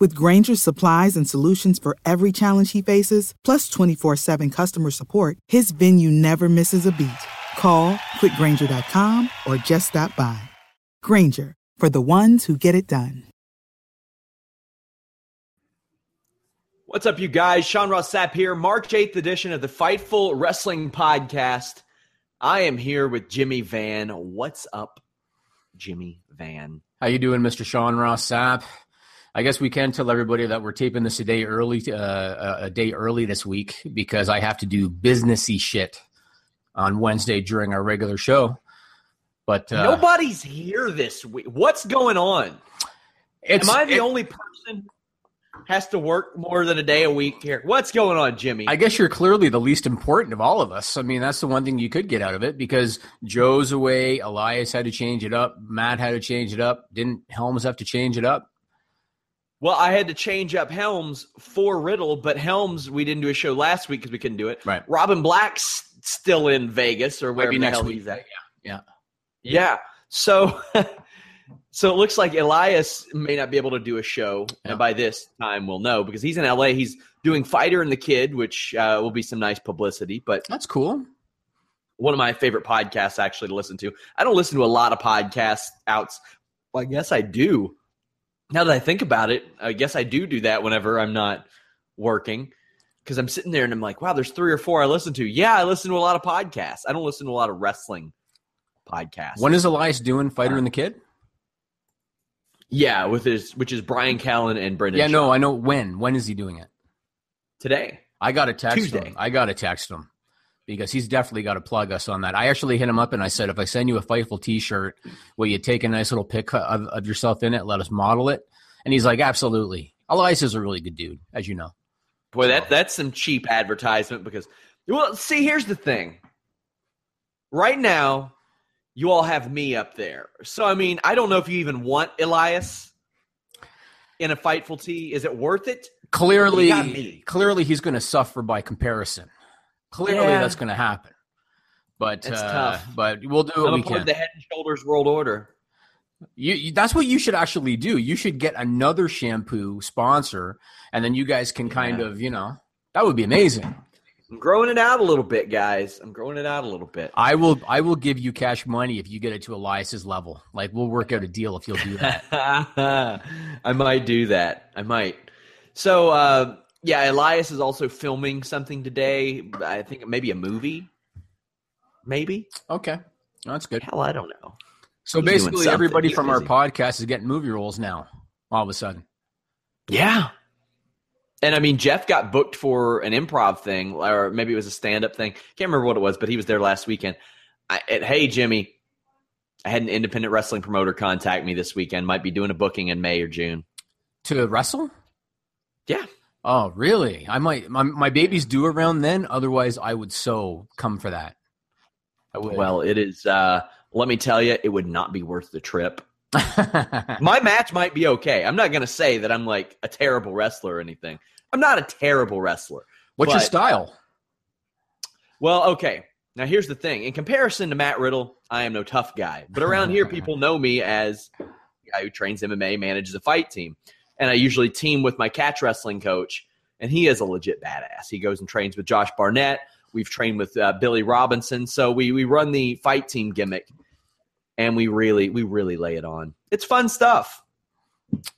With Grainger's supplies and solutions for every challenge he faces, plus 24 7 customer support, his venue never misses a beat. Call click grainger.com or just stop by. Grainger, for the ones who get it done. What's up, you guys? Sean Ross Sapp here, March 8th edition of the Fightful Wrestling Podcast. I am here with Jimmy Van. What's up, Jimmy Van? How you doing, Mr. Sean Ross Sapp? I guess we can tell everybody that we're taping this a day early, uh, a day early this week because I have to do businessy shit on Wednesday during our regular show. But uh, nobody's here this week. What's going on? Am I the it, only person has to work more than a day a week here. What's going on, Jimmy? I guess you're clearly the least important of all of us. I mean, that's the one thing you could get out of it because Joe's away. Elias had to change it up. Matt had to change it up. Didn't Helms have to change it up? Well, I had to change up Helms for Riddle, but Helms we didn't do a show last week because we couldn't do it. Right. Robin Black's still in Vegas or wherever Maybe next week. he's at. Yeah. Yeah. Yeah. So So it looks like Elias may not be able to do a show, yeah. and by this time we'll know because he's in LA. He's doing Fighter and the Kid, which uh, will be some nice publicity. But that's cool. One of my favorite podcasts actually to listen to. I don't listen to a lot of podcasts outs. Well, I guess I do. Now that I think about it, I guess I do do that whenever I'm not working because I'm sitting there and I'm like, wow, there's three or four I listen to. Yeah, I listen to a lot of podcasts. I don't listen to a lot of wrestling podcasts. When is Elias doing Fighter uh, and the Kid? Yeah, with his which is Bryan Callen and Brendan. Yeah, Schaub. no, I know when. When is he doing it? Today. I got a text Tuesday. him. I got a text him because he's definitely got to plug us on that. I actually hit him up and I said, if I send you a Fightful T-shirt, will you take a nice little pic of, of yourself in it? Let us model it. And he's like, absolutely. Elias is a really good dude, as you know. Boy, that that's some cheap advertisement because, well, see, here's the thing. Right now, you all have me up there. So I mean, I don't know if you even want Elias in a fightful tee. Is it worth it? Clearly, clearly he's going to suffer by comparison. Clearly, yeah. that's going to happen. But it's uh, tough. But we'll do what we can. The Head and Shoulders World Order. You, you, that's what you should actually do. You should get another shampoo sponsor, and then you guys can kind of, you know, that would be amazing. I'm growing it out a little bit, guys. I'm growing it out a little bit. I will I will give you cash money if you get it to Elias's level. Like we'll work out a deal if you'll do that. I might do that. I might. So uh, yeah, Elias is also filming something today. I think maybe a movie. Maybe. Okay. that's good. Hell, I don't know. So He's basically everybody He's from busy. our podcast is getting movie roles now, all of a sudden. Yeah. And I mean, Jeff got booked for an improv thing, or maybe it was a stand up thing. Can't remember what it was, but he was there last weekend. I, hey, Jimmy, I had an independent wrestling promoter contact me this weekend. Might be doing a booking in May or June. To wrestle? Yeah. Oh, really? I might. My, my baby's due around then. Otherwise, I would so come for that. Well, it is. Uh, let me tell you, it would not be worth the trip. my match might be okay. I'm not going to say that I'm like a terrible wrestler or anything. I'm not a terrible wrestler. What's your style? Well, okay. Now here's the thing. In comparison to Matt Riddle, I am no tough guy. But around here, people know me as a guy who trains MMA, manages a fight team, and I usually team with my catch wrestling coach, and he is a legit badass. He goes and trains with Josh Barnett. We've trained with uh, Billy Robinson, so we we run the fight team gimmick and we really we really lay it on. It's fun stuff.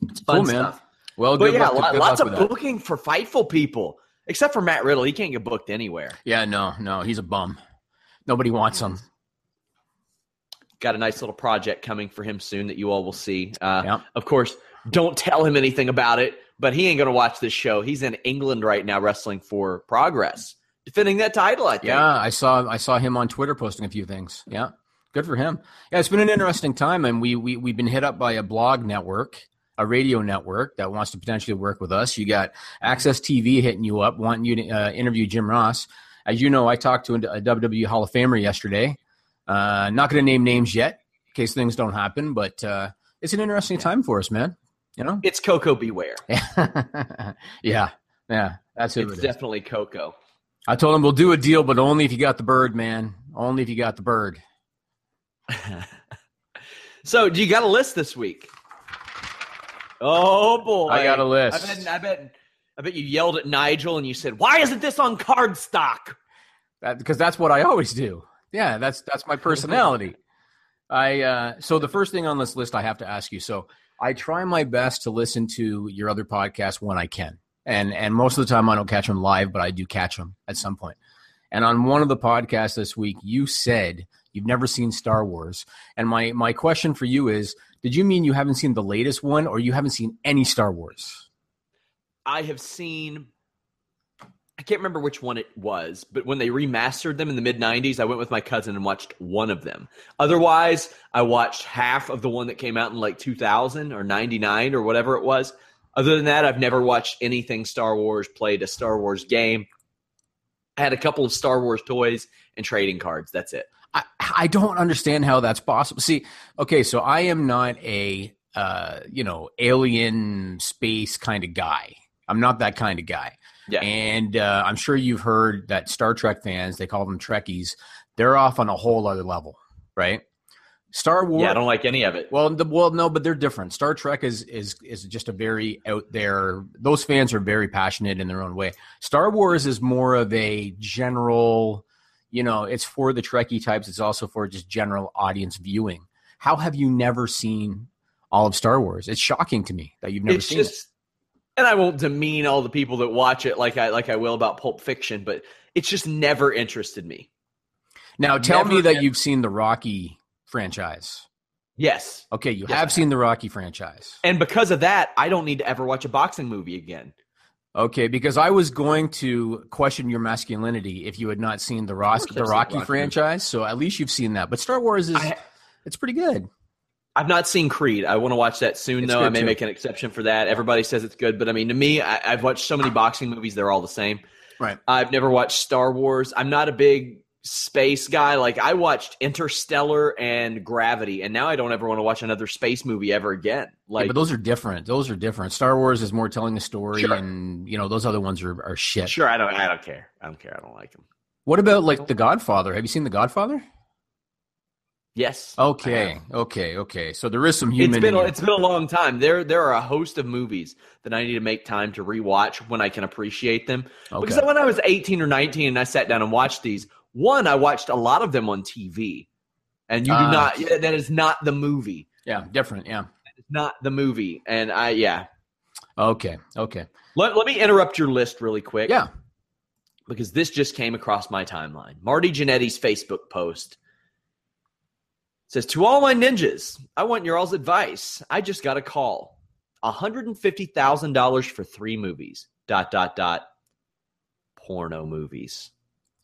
It's fun cool, stuff. Well, But good yeah, luck, lots of with that. booking for Fightful people, except for Matt Riddle. He can't get booked anywhere. Yeah, no, no, he's a bum. Nobody wants him. Got a nice little project coming for him soon that you all will see. Uh. Of course, don't tell him anything about it, but he ain't going to watch this show. He's in England right now wrestling for Progress, defending that title, I think. Yeah, I saw I saw him on Twitter posting a few things. Yeah, good for him. Yeah, it's been an interesting time, and we we we've been hit up by a blog network, a radio network that wants to potentially work with us. You got AXS TV hitting you up, wanting you to uh, interview Jim Ross. As you know, I talked to a WWE Hall of Famer yesterday. Uh, not going to name names yet, in case things don't happen, but uh, it's an interesting time for us, man. You know? It's Koko B. Ware. yeah, yeah, that's who It's it is. definitely Koko. I told him we'll do a deal, but only if you got the bird, man. Only if you got the bird. So, do you got a list this week? Oh boy, I got a list. I bet, I bet, I bet you yelled at Nigel and you said, "Why isn't this on card stock?" That, because that's what I always do. Yeah, that's that's my personality. I uh, so the first thing on this list I have to ask you. So I try my best to listen to your other podcasts when I can, and and most of the time I don't catch them live, but I do catch them at some point. And on one of the podcasts this week, you said you've never seen Star Wars, and my my question for you is: Did you mean you haven't seen the latest one, or you haven't seen any Star Wars? I have seen. I can't remember which one it was, but when they remastered them in the mid '90s, I went with my cousin and watched one of them. Otherwise, I watched half of the one that came out in like 2000 or '99 or whatever it was. Other than that, I've never watched anything Star Wars. Played a Star Wars game. I had a couple of Star Wars toys and trading cards. That's it. I, I don't understand how that's possible. See, okay, so I am not a uh, you know alien space kind of guy. I'm not that kind of guy. Yeah. And uh, I'm sure you've heard that Star Trek fans, they call them Trekkies, they're off on a whole other level, right? Star Wars. Yeah, I don't like any of it. Well, the, well, no, but they're different. Star Trek is is is just a very out there. Those fans are very passionate in their own way. Star Wars is more of a general, you know, it's for the Trekkie types. It's also for just general audience viewing. How have you never seen all of Star Wars? It's shocking to me that you've never it's seen just, and I won't demean all the people that watch it like I like I will about Pulp Fiction, but it's just never interested me. Now, tell me never- that you've seen the Rocky franchise. Yes, Okay, you Yes, have have. seen the Rocky franchise. and because of that, I don't need to ever watch a boxing movie again. Okay, because I was going to question your masculinity if you had not seen the Ross, course the Rocky Rocky. franchise. So at least you've seen that. But Star Wars is I- it's pretty good. I've not seen Creed. I want to watch that soon, It's though. I may too. make an exception for that. Everybody says it's good, but I mean, to me, I, I've watched so many boxing movies; they're all the same. Right. I've never watched Star Wars. I'm not a big space guy. Like I watched Interstellar and Gravity, and now I don't ever want to watch another space movie ever again. Like, yeah, but those are different. Those are different. Star Wars is more telling a story, Sure. and you know those other ones are, are shit. sure, I don't. I don't care. I don't care. I don't like them. What about like The Godfather? Have you seen The Godfather? Yes. Okay, okay, okay. So there is some human. It's been a, it's been a long time. There there are a host of movies that I need to make time to rewatch when I can appreciate them. Okay. Because when I was 18 or 19 and I sat down and watched these, one I watched a lot of them on TV. And you do Ah. not that is not the movie. yeah, different. Yeah. It's not the movie. And I yeah. Okay. Okay. Let, let me interrupt your list really quick. Yeah. Because this just came across my timeline. Marty Jannetty's Facebook post says to all my ninjas, I want your all's advice. I just got a call. $150,000 for three movies. Dot dot dot. Porno movies.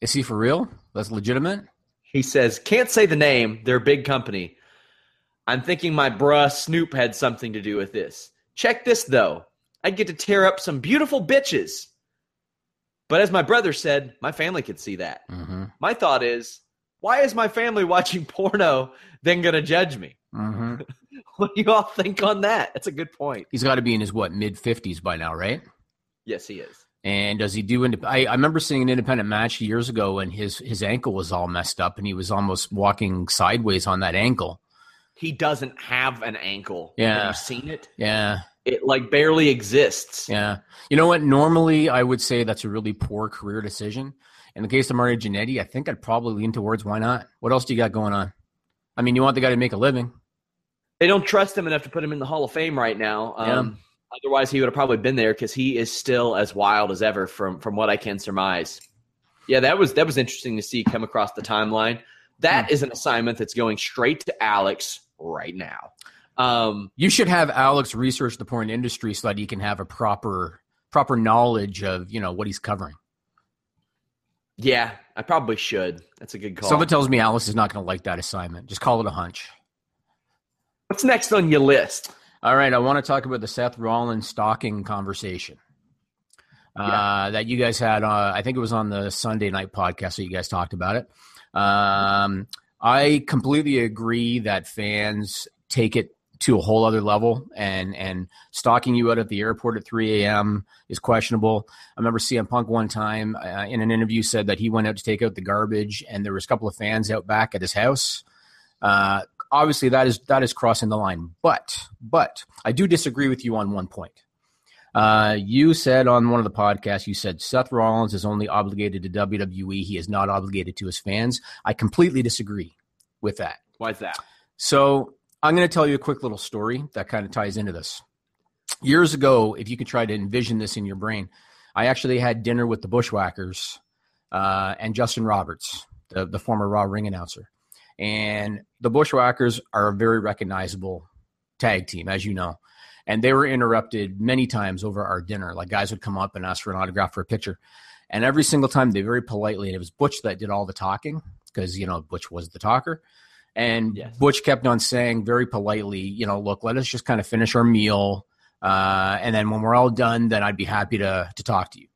Is he for real? That's legitimate. He says, can't say the name. They're a big company. I'm thinking my bruh Snoop had something to do with this. Check this though. I'd get to tear up some beautiful bitches. But as my brother said, my family could see that. Mm-hmm. My thought is, why is my family watching porno then going to judge me? Mm-hmm. What do you all think on that? That's a good point. He's got to be in his what mid fifties by now, right? Yes, he is. And does he do? Indep- I, I remember seeing an independent match years ago, and his his ankle was all messed up, and he was almost walking sideways on that ankle. He doesn't have an ankle. Yeah. Have you seen it? Yeah, It like barely exists. yeah. You know what? Normally, I would say that's a really poor career decision. In the case of Marty Jannetty, I think I'd probably lean towards why not. What else do you got going on? I mean, you want the guy to make a living. They don't trust him enough to put him in the Hall of Fame right now. Um, Otherwise, he would have probably been there because he is still as wild as ever, from from what I can surmise. Yeah, that was that was interesting to see come across the timeline. That is an assignment that's going straight to Alex right now. Um, You should have Alex research the porn industry so that he can have a proper proper knowledge of you know what he's covering. Yeah, I probably should. That's a good call. Something tells me Alice is not going to like that assignment. Just call it a hunch. What's next on your list? All right, I want to talk about the Seth Rollins stalking conversation uh, that you guys had. Uh, I think it was on the Sunday night podcast that you guys talked about it. Um, I completely agree that fans take it to a whole other level, and and stalking you out at the airport at 3 a.m. is questionable. I remember CM Punk one time uh, in an interview said that he went out to take out the garbage, and there was a couple of fans out back at his house. Uh, obviously, that is that is crossing the line. But but I do disagree with you on one point. Uh, you said on one of the podcasts, you said Seth Rollins is only obligated to WWE. He is not obligated to his fans. I completely disagree with that. Why is that? So I'm going to tell you a quick little story that kind of ties into this. Years ago, if you could try to envision this in your brain, I actually had dinner with the Bushwhackers uh, and Justin Roberts, the, the former Raw ring announcer. And the Bushwhackers are a very recognizable tag team, as you know. And they were interrupted many times over our dinner. Like guys would come up and ask for an autograph for a picture. And every single time they very politely, and it was Butch that did all the talking because, you know, Butch was the talker. And Yes. Butch kept on saying very politely, you know, look, let us just kind of finish our meal. Uh, and then when we're all done, then I'd be happy to, to talk to you.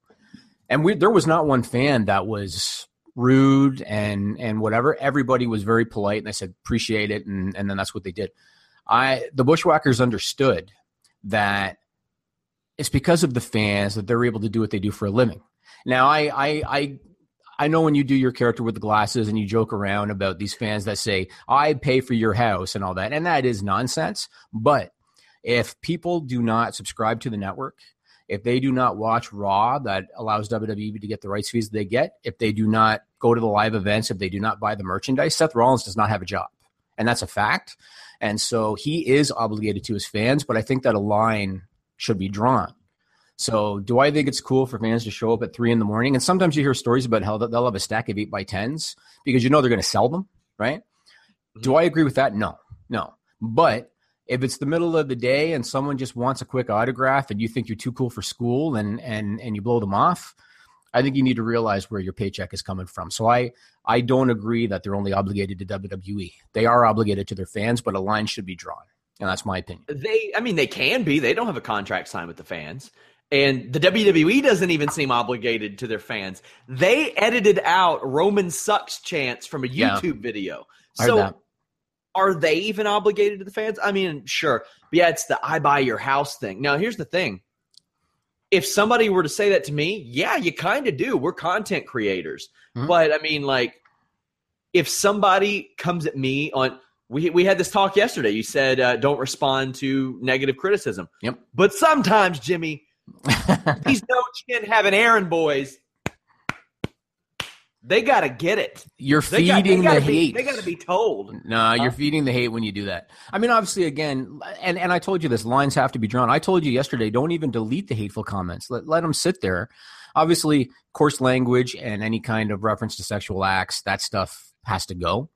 And we, there was not one fan that was rude and, and whatever. Everybody was very polite and they said, appreciate it. And, and then that's what they did. I, the Bushwhackers understood that it's because of the fans that they're able to do what they do for a living. Now, I, I, I, I know when you do your character with the glasses and you joke around about these fans that say, I pay for your house and all that, and that is nonsense. But if people do not subscribe to the network, if they do not watch Raw that allows WWE to get the rights fees they get, if they do not go to the live events, if they do not buy the merchandise, Seth Rollins does not have a job. And that's a fact. And so he is obligated to his fans, but I think that a line should be drawn. So, do I think it's cool for fans to show up at three in the morning? And sometimes you hear stories about how they'll have a stack of eight by tens because you know they're going to sell them, right? Do mm-hmm. I agree with that? No, no. But if it's the middle of the day and someone just wants a quick autograph and you think you're too cool for school and and and you blow them off, I think you need to realize where your paycheck is coming from. So I I don't agree that they're only obligated to WWE. They are obligated to their fans, but a line should be drawn, and that's my opinion. They, I mean, they can be. They don't have a contract signed with the fans. And the WWE doesn't even seem obligated to their fans. They edited out Roman sucks chants from a Yeah. YouTube video. I heard So that. are they even obligated to the fans? I mean, sure. But yeah, it's the I buy your house thing. Now, here's the thing. If somebody were to say that to me, yeah, you kind of do. We're content creators. Mhm. But I mean, like, if somebody comes at me on, we, we had this talk yesterday. You said, uh, don't respond to negative criticism. Yep. But sometimes, Jimmy, these no chin having errand boys, they got to get it. You're They feeding gotta the be, hate. They got to be told. No, you're Huh? feeding the hate when you do that. I mean, obviously, again, and, and I told you this lines have to be drawn. I told you yesterday, don't even delete the hateful comments. Let, let them sit there. Obviously, coarse language and any kind of reference to sexual acts, that stuff has to go.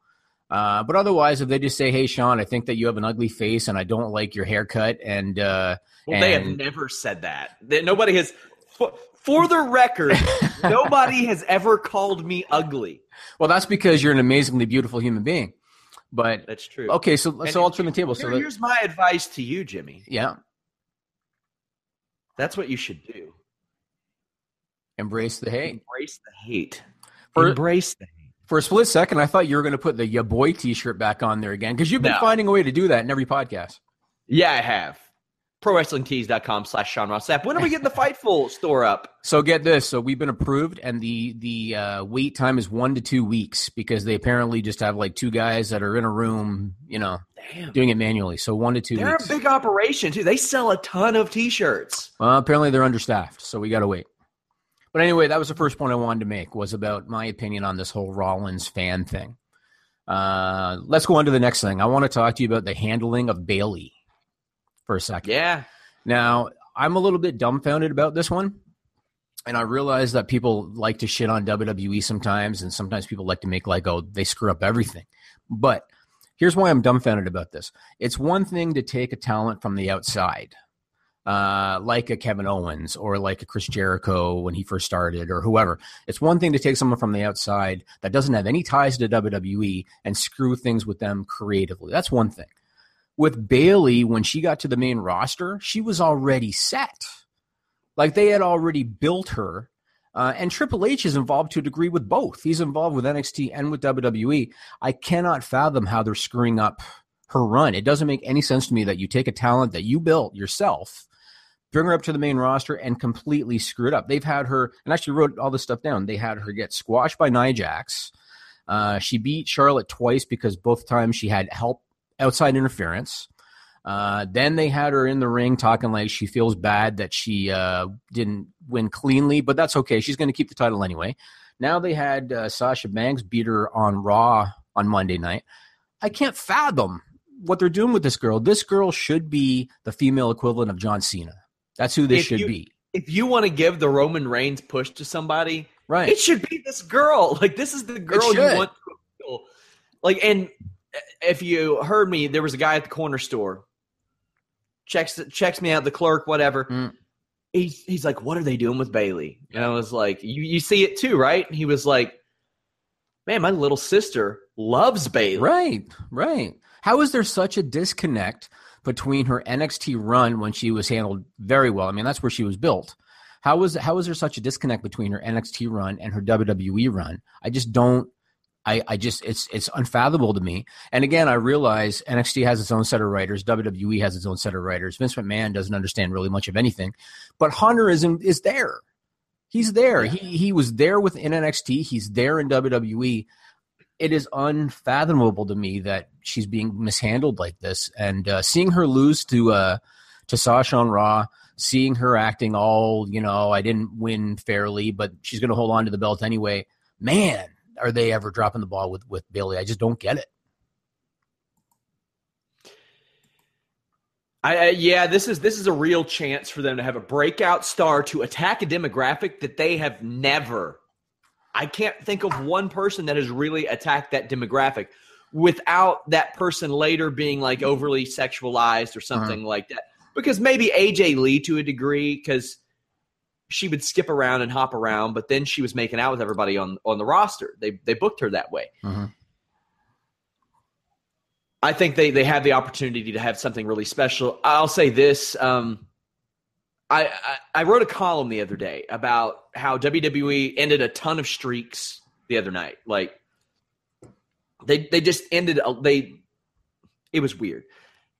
Uh, but otherwise, if they just say, "Hey, Sean, I think that you have an ugly face, and I don't like your haircut," and uh, Well, they have never said that. Nobody has. For, for the record, nobody has ever called me ugly. well, that's because you're an amazingly beautiful human being. But That's true. okay, so And so I'll turn the table. So Here- that, here's my advice to you, Jimmy. yeah, That's what you should do. embrace the hate. Embrace the hate. For- Embrace the hate. For a split second, I thought you were going to put the "Ya Boy" T-shirt back on there again because you've been No. finding a way to do that in every podcast. Yeah, I have. ProWrestlingTees.com slash Sean Ross Sapp. When are we getting the Fightful store up? So get this: so we've been approved, and the the uh, wait time is one to two weeks because they apparently just have like two guys that are in a room, you know, Damn. doing it manually. So one to 2 They're weeks. a big operation, too. They sell a ton of T-shirts. Well, apparently they're understaffed, so we got to wait. But anyway, that was the first point I wanted to make was about my opinion on this whole Rollins fan thing. Uh, let's go on to the next thing. I want to talk to you about the handling of Bayley for a second. Yeah. Now, I'm a little bit dumbfounded about this one. And I realize that people like to shit on WWE sometimes, and sometimes people like to make like, oh, they screw up everything. But here's why I'm dumbfounded about this. It's one thing to take a talent from the outside, uh, like a Kevin Owens or like a Chris Jericho when he first started or whoever. It's one thing to take someone from the outside that doesn't have any ties to WWE and screw things with them creatively. That's one thing. With Bayley, when she got to the main roster, she was already set. Like they had already built her. Uh, and Triple H is involved to a degree with both. He's involved with NXT and with WWE. I cannot fathom how they're screwing up her run. It doesn't make any sense to me that you take a talent that you built yourself, bring her up to the main roster, and completely screw it up. They've had her, and actually wrote all this stuff down. They had her get squashed by Nia Jax. Uh, she beat Charlotte twice because both times she had help outside interference. Uh, then they had her in the ring talking like she feels bad that she uh, didn't win cleanly, but that's okay. She's going to keep the title anyway. Now they had uh, Sasha Banks beat her on Raw on Monday night. I can't fathom what they're doing with this girl. This girl should be the female equivalent of John Cena. That's who this If should you- be. If you want to give the Roman Reigns push to somebody, Right. it should be this girl. Like this is the girl you want to appeal. Like, and if you heard me, there was a guy at the corner store. Checks checks me out, the clerk, whatever. Mm. He's he's like, "What are they doing with Bayley?" And I was like, "You you see it too, right?" And he was like, "Man, my little sister loves Bayley." Right, right. How is there such a disconnect between her NXT run when she was handled very well? I mean, that's where she was built. How was how is there such a disconnect between her NXT run and her WWE run? I just don't. I, I just it's it's unfathomable to me. And again, I realize NXT has its own set of writers, WWE has its own set of writers. Vince McMahon doesn't understand really much of anything, but Hunter is in, is there. He's there. He he was there within NXT. He's there in WWE it is unfathomable to me that she's being mishandled like this and uh, seeing her lose to uh to Sasha on Raw, seeing her acting all, you know, I didn't win fairly, but she's going to hold on to the belt anyway. Man, are they ever dropping the ball with with Bayley? I just don't get it. I, yeah, this is this is a real chance for them to have a breakout star to attack a demographic that they have never. I can't think of one person that has really attacked that demographic without that person later being like overly sexualized or something like that. Because maybe AJ Lee to a degree, because she would skip around and hop around, but then she was making out with everybody on on the roster. They they booked her that way. Mhm. I think they they have the opportunity to have something really special. I'll say this: um, I, I I wrote a column the other day about how WWE ended a ton of streaks the other night. Like they they just ended a- they it was weird.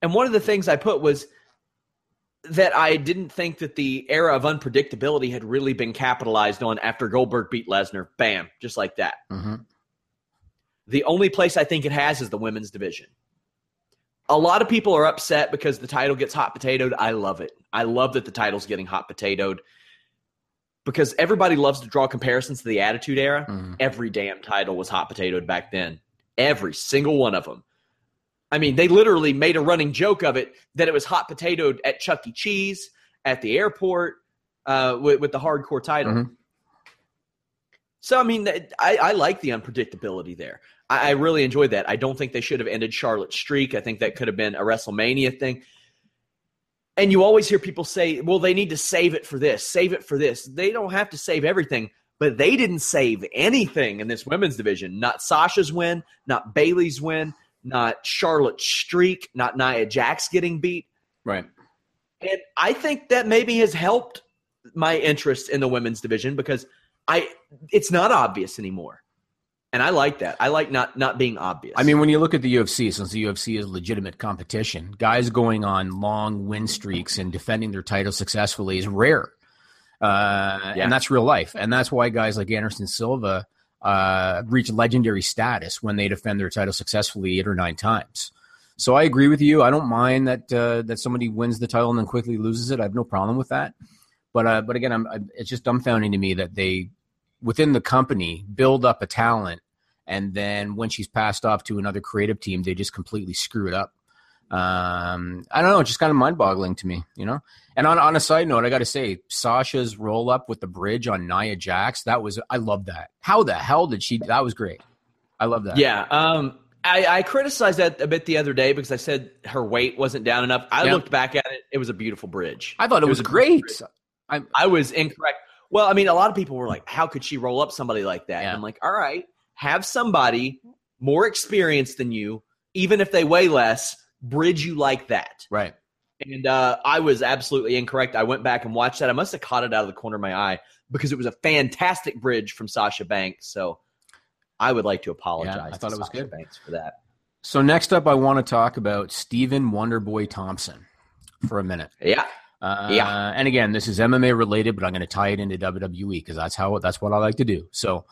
And one of the things I put was that I didn't think that the era of unpredictability had really been capitalized on after Goldberg beat Lesnar. Bam, just like that. Mhm. The only place I think it has is the women's division. A lot of people are upset because the title gets hot potatoed. I love it. I love that the title's getting hot potatoed because everybody loves to draw comparisons to the Attitude Era. Mhm. Every damn title was hot potatoed back then. Every single one of them. I mean, they literally made a running joke of it that it was hot potatoed at Chuck E. Cheese, at the airport, uh, with, with the hardcore title. Mhm. So I mean, I, I like the unpredictability there. I, I really enjoyed that. I don't think they should have ended Charlotte's streak. I think that could have been a WrestleMania thing. And you always hear people say, "Well, they need to save it for this, save it for this." They don't have to save everything, but they didn't save anything in this women's division. Not Sasha's win, not Bayley's win, not Charlotte's streak, not Nia Jax getting beat. Right. And I think that maybe has helped my interest in the women's division because I it's not obvious anymore. And I like that. I like not not being obvious. I mean, when you look at the UFC, since the UFC is legitimate competition, guys going on long win streaks and defending their title successfully is rare. Uh, Yeah. And that's real life. And that's why guys like Anderson Silva uh, reach legendary status when they defend their title successfully eight or nine times. So I agree with you. I don't mind that uh, that somebody wins the title and then quickly loses it. I have no problem with that. But uh, but again, I'm, I, it's just dumbfounding to me that they within the company build up a talent and then when she's passed off to another creative team, they just completely screw it up. Um, I don't know, just kind of mind boggling to me, you know. And on on a side note, I got to say, Sasha's roll up with the bridge on Nia Jax, that was I love that. How the hell did she? That was great. I love that. Yeah. Um, I, I criticized that a bit the other day because I said her weight wasn't down enough. I looked back at it; it was a beautiful bridge. I thought it, was, a great. bridge. I was incorrect. Well, I mean, a lot of people were like, "How could she roll up somebody like that?" And I'm like, "All right, have somebody more experienced than you, even if they weigh less, bridge you like that." Right. And uh, I was absolutely incorrect. I went back and watched that. I must have caught it out of the corner of my eye because it was a fantastic bridge from Sasha Banks. So I would like to apologize. I thought to it was Sasha good. Banks for that. So next up, I want to talk about Stephen Wonderboy Thompson for a minute. Yeah. Uh, Yeah. And again, this is MMA related, but I'm going to tie it into WWE because that's how that's what I like to do. So,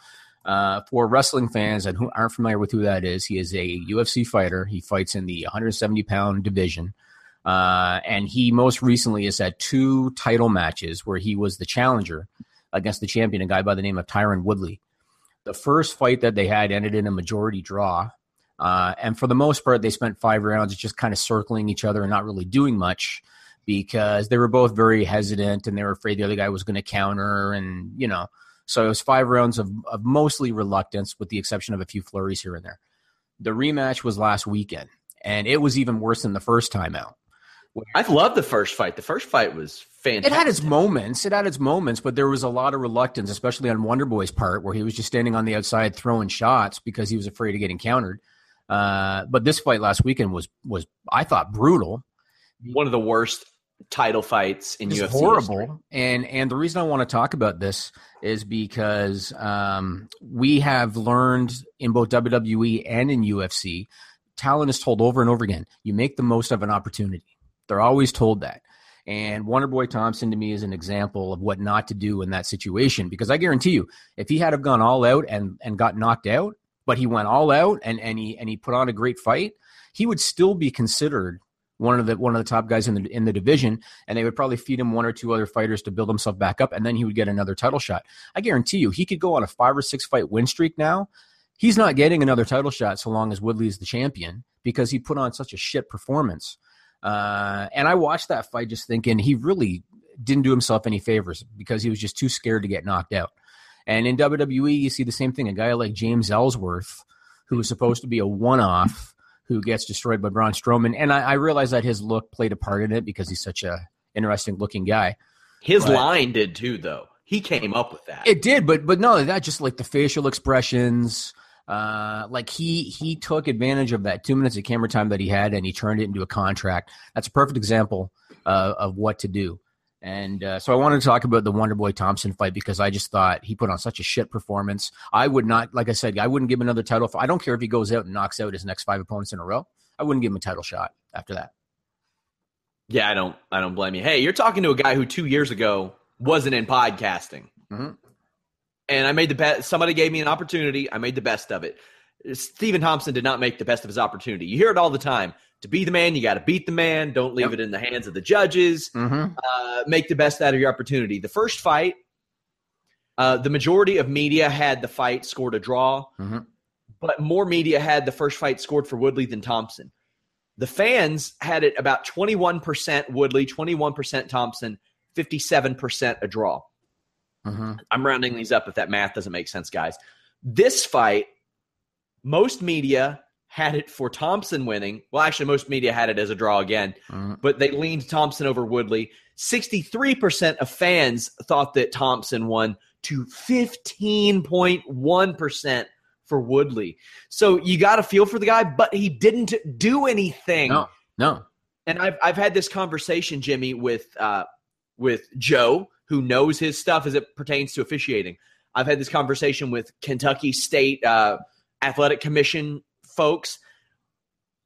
uh, for wrestling fans and who aren't familiar with who that is, he is a UFC fighter. He fights in the 170 pound division, uh, and he most recently has had two title matches where he was the challenger against the champion, a guy by the name of Tyron Woodley. The first fight that they had ended in a majority draw. Uh, and for the most part, they spent five rounds just kind of circling each other and not really doing much because they were both very hesitant and they were afraid the other guy was going to counter. And, you know, so it was five rounds of, of mostly reluctance with the exception of a few flurries here and there. The rematch was last weekend and it was even worse than the first time out. I loved the first fight. The first fight was fantastic. It had its moments. It had its moments, but there was a lot of reluctance, especially on Wonderboy's part, where he was just standing on the outside throwing shots because he was afraid of getting countered. Uh, but this fight last weekend was was I thought brutal. one of the worst title fights in It's UFC. horrible. history. And and the reason I want to talk about this is because um, we have learned in both WWE and in UFC, talent is told over and over again, you make the most of an opportunity. They're always told that. And Wonderboy Thompson to me is an example of what not to do in that situation because I guarantee you, if he had have gone all out and and got knocked out, but he went all out and and he and he put on a great fight, he would still be considered one of the one of the top guys in the in the division, and they would probably feed him one or two other fighters to build himself back up, and then he would get another title shot. I guarantee you, he could go on a five or six fight win streak now. He's not getting another title shot so long as Woodley is the champion because he put on such a shit performance. Uh, and I watched that fight just thinking he really didn't do himself any favors because he was just too scared to get knocked out. And in WWE, you see the same thing. A guy like James Ellsworth, who was supposed to be a one-off, who gets destroyed by Braun Strowman. And I, I realize that his look played a part in it because he's such a interesting looking guy. His But- line did too, though. He came up with that. It did, but but no, that, just like the facial expressions. Uh, like he he took advantage of that two minutes of camera time that he had, and he turned it into a contract. That's a perfect example uh, of what to do. And uh, so I wanted to talk about the Wonderboy Thompson fight because I just thought he put on such a shit performance. I would not, like I said, I wouldn't give him another title. I don't care if he goes out and knocks out his next five opponents in a row. I wouldn't give him a title shot after that. yeah, I don't. I don't blame you. Hey, you're talking to a guy who two years ago wasn't in podcasting, Mhm. and I made the best. Somebody gave me an opportunity. I made the best of it. Stephen Thompson did not make the best of his opportunity. You hear it all the time. To be the man, you got to beat the man. Don't leave Yep. it in the hands of the judges. Mm-hmm. uh, make the best out of your opportunity. The first fight, uh, the majority of media had the fight scored a draw, Mhm. but more media had the first fight scored for Woodley than Thompson. The fans had it about 21% Woodley, 21% Thompson, 57% a draw. Mm-hmm. I'm rounding these up if that math doesn't make sense, guys. This fight, most media had it for Thompson winning. Well, actually, most media had it as a draw again Mm-hmm. but they leaned Thompson over Woodley. 63% of fans thought that Thompson won to 15.1% for Woodley. So you got to feel for the guy, but he didn't do anything. No, no. And I've, I've had this conversation, Jimmy, with, uh, with Joe, who knows his stuff as it pertains to officiating. I've had this conversation with Kentucky State uh, Athletic Commission folks.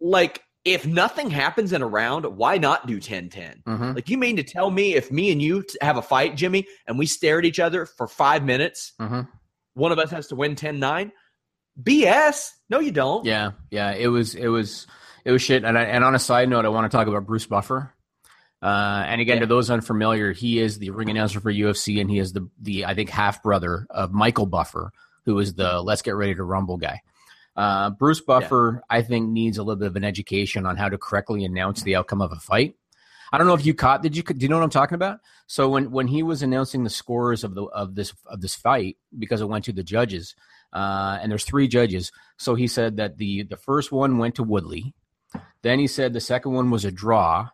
Like, if nothing happens in a round, why not do 10 10? Mm-hmm. Like, you mean to tell me if me and you have a fight, Jimmy, and we stare at each other for five minutes, Mm-hmm. one of us has to win 10 9? BS. No, you don't. Yeah, yeah. It was it was it was shit. And I, and on a side note, I want to talk about Bruce Buffer. Uh, and again, Yeah. to those unfamiliar, he is the ring announcer for UFC, and he is the the I think half brother of Michael Buffer, who is the Let's Get Ready to Rumble guy. Uh, Bruce Buffer, I think, needs a little bit of an education on how to correctly announce the outcome of a fight. I don't know if you caught. Did you? Do you know what I'm talking about? So when when he was announcing the scores of the of this of this fight because it went to the judges, uh, and there's three judges. So he said that the the first one went to Woodley. Then he said the second one was a draw.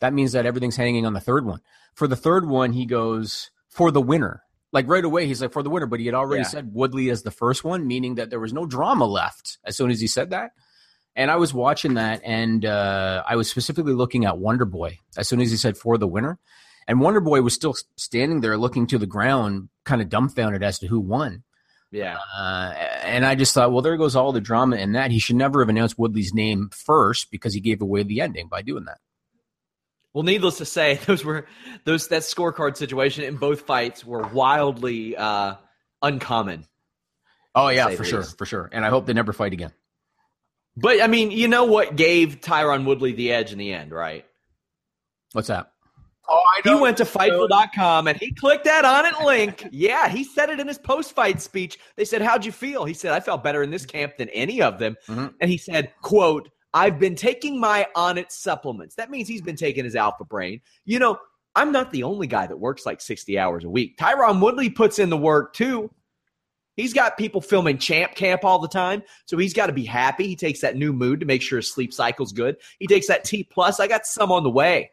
That means that everything's hanging on the third one. For the third one, he goes for the winner. Like right away, he's like for the winner, but he had already Yeah. said Woodley as the first one, meaning that there was no drama left as soon as he said that. And I was watching that, and uh, I was specifically looking at Wonder Boy as soon as he said for the winner. And Wonder Boy was still standing there looking to the ground, kind of dumbfounded as to who won. Yeah. Uh, and I just thought, well, there goes all the drama in that. He should never have announced Woodley's name first because he gave away the ending by doing that. Well, needless to say, those were those that scorecard situation in both fights were wildly uh, uncommon. Oh yeah, for the sure, for sure. And I hope they never fight again. But I mean, you know what gave Tyron Woodley the edge in the end, right? What's that? Oh, I He went to Fightful.com and he clicked that Onnit link. Yeah, he said it in his post fight speech. They said, How'd you feel? He said, I felt better in this camp than any of them. Mhm. And he said, quote, I've been taking my Onnit supplements. That means he's been taking his alpha brain. You know, I'm not the only guy that works like 60 hours a week. Tyron Woodley puts in the work too. He's got people filming champ camp all the time. So he's got to be happy. He takes that new mood to make sure his sleep cycle's good. He takes that T plus. I got some on the way.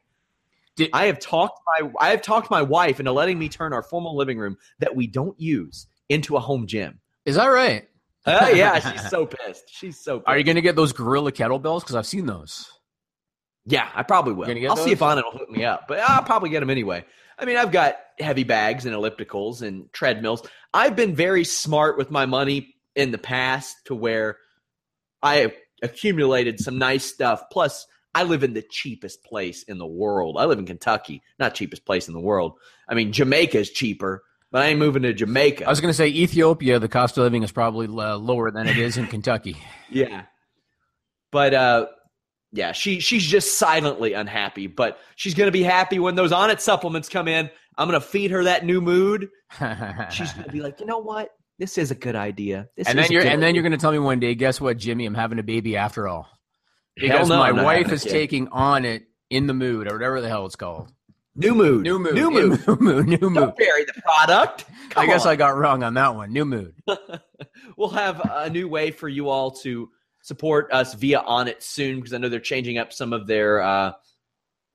Did- I have talked my I have talked my wife into letting me turn our formal living room that we don't use into a home gym. Is that right? Oh yeah, she's so pissed. She's so pissed. Are you going to get those gorilla kettlebells? Because I've seen those. Yeah, I probably will. I'll see those? if Anna will hook me up, but I'll probably get them anyway. I mean, I've got heavy bags and ellipticals and treadmills. I've been very smart with my money in the past to where I accumulated some nice stuff. Plus, I live in the cheapest place in the world. I live in Kentucky, not cheapest place in the world. I mean, Jamaica is cheaper, but I ain't moving to Jamaica. I was going to say Ethiopia. The cost of living is probably uh, lower than it is in Kentucky. Yeah. But uh yeah, she she's just silently unhappy, but she's going to be happy when those Onnit supplements come in. I'm going to feed her that new mood. She's going to be like, "You know what? This is a good idea." This and then you're and then you're going to tell me one day, guess what, Jimmy? I'm having a baby after all. Because no, my wife is taking Onnit in the mood or whatever the hell it's called. New mood. New mood. New mood. New mood. New mood. Don't bury the product. Come I guess on. I got wrong on that one. New mood. we'll have a new way for you all to support us via Onnit soon because I know they're changing up some of their uh,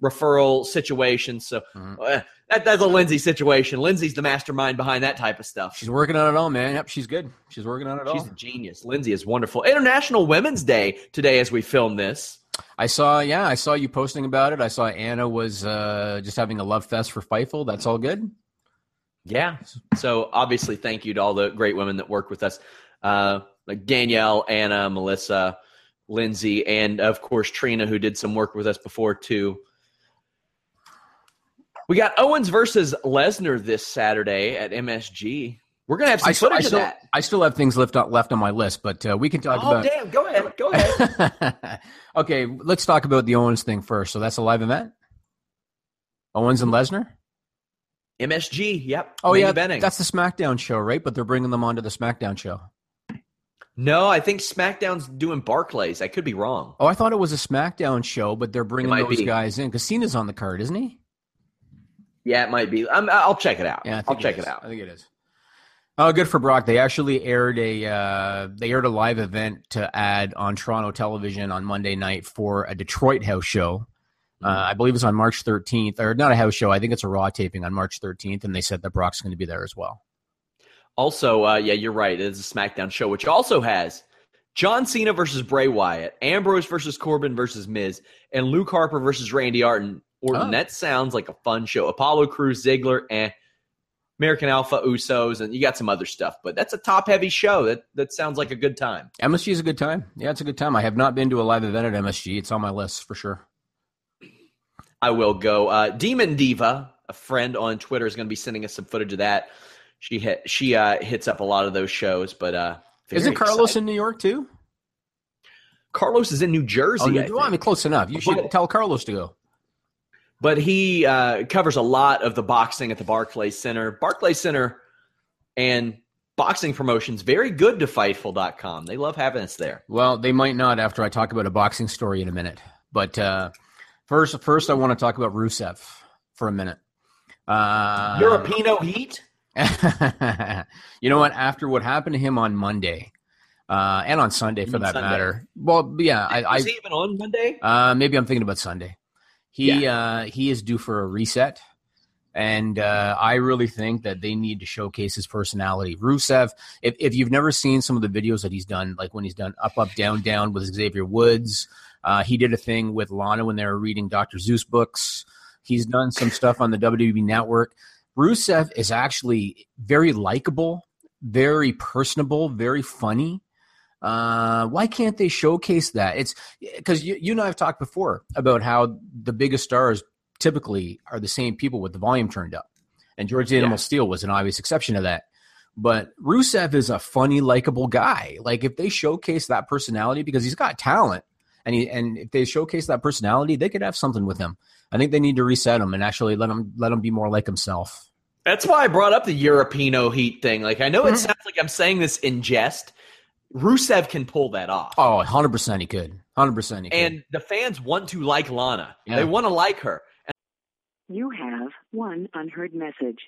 referral situations. So Mhm. uh, that, that's a Lindsay situation. Lindsay's the mastermind behind that type of stuff. She's working on it all, man. Yep, she's good. She's working on it She's all. She's a genius. Lindsay is wonderful. International Women's Day today as we film this. I saw, yeah, I saw you posting about it. I saw Anna was uh, just having a love fest for Fightful. That's all good. Yeah. So obviously, thank you to all the great women that work with us, uh, like Danielle, Anna, Melissa, Lindsay, and of course Trina, who did some work with us before too. We got Owens versus Lesnar this Saturday at MSG. We're gonna have some I still, I, footage still, of that. I still have things left on, left on my list, but uh, we can talk Oh about. damn! Go ahead. Go ahead. okay, let's talk about the Owens thing first. So that's a live event. Owens and Lesnar. MSG. Yep. Oh Main yeah, eventing. that's the SmackDown show, right? But they're bringing them onto the SmackDown show. no. I think SmackDown's doing Barclays. I could be wrong. Oh, I thought it was a SmackDown show, but they're bringing those be. guys in Cena's on the card, isn't he? Yeah, it might be. I'm, I'll check it out. Yeah, I I'll check it out. I think it is. Oh, good for Brock. They actually aired a uh, they aired a live event to add on Toronto television on Monday night for a Detroit house show. Uh, I believe it's on March 13th, or not a house show. I think it's a Raw taping on March 13th, and they said that Brock's going to be there as well. Also, uh, yeah, you're right. It is a SmackDown show, which also has John Cena versus Bray Wyatt, Ambrose versus Corbin versus Miz, and Luke Harper versus Randy Orton. Orton. Oh. That sounds like a fun show. Apollo Crews, Ziggler, and American Alpha Usos, and you got some other stuff. But that's a top heavy show. That that sounds like a good time. MSG is a good time. Yeah, it's a good time. I have not been to a live event at MSG. It's on my list for sure. I will go. Uh, Demon Diva, a friend on Twitter, is going to be sending us some footage of that. She hit, she uh, hits up a lot of those shows, but uh, Isn't Carlos in New York too? Carlos is in New Jersey. Oh, I well, I mean, close enough. You should But- tell Carlos to go. But he uh, covers a lot of the boxing at the Barclays Center. Barclays Center and boxing promotions very good to Fightful.com. They love having us there. Well, they might not after I talk about a boxing story in a minute. But uh, first, first I want to talk about Rusev for a minute. Uh, Europino Heat? you know what? After what happened to him on Monday, uh, and on Sunday for that Sunday. matter. Well, yeah, I, I Was he even on Monday? uh, maybe I'm thinking about Sunday. He uh, he is due for a reset, and uh, I really think that they need to showcase his personality. Rusev, if if you've never seen some of the videos that he's done, like when he's done up up down down with Xavier Woods, uh, he did a thing with Lana when they were reading Dr. Seuss books. He's done some stuff on the WWE Network. Rusev is actually very likable, very personable, very funny. Uh, why can't they showcase that? It's because you, you and I have talked before about how the biggest stars typically are the same people with the volume turned up. And George Animal Yeah. Steele was an obvious exception to that. But Rusev is a funny, likable guy. Like if they showcase that personality, because he's got talent, and he and if they showcase that personality, they could have something with him. I think they need to reset him and actually let him let him be more like himself. That's why I brought up the Europino Heat thing. Like, I know Mm-hmm. it sounds like I'm saying this in jest. Rusev can pull that off. Oh, 100 percent he could. Hundred percent he could. And the fans want to like Lana. Yeah. They want to like her. You have one unheard message.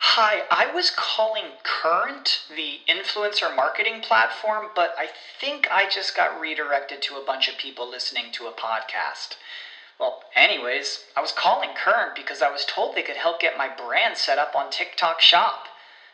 Hi, I was calling Current, the influencer marketing platform, but I think I just got redirected to a bunch of people listening to a podcast. Well, anyways, I was calling Current because I was told they could help get my brand set up on TikTok Shop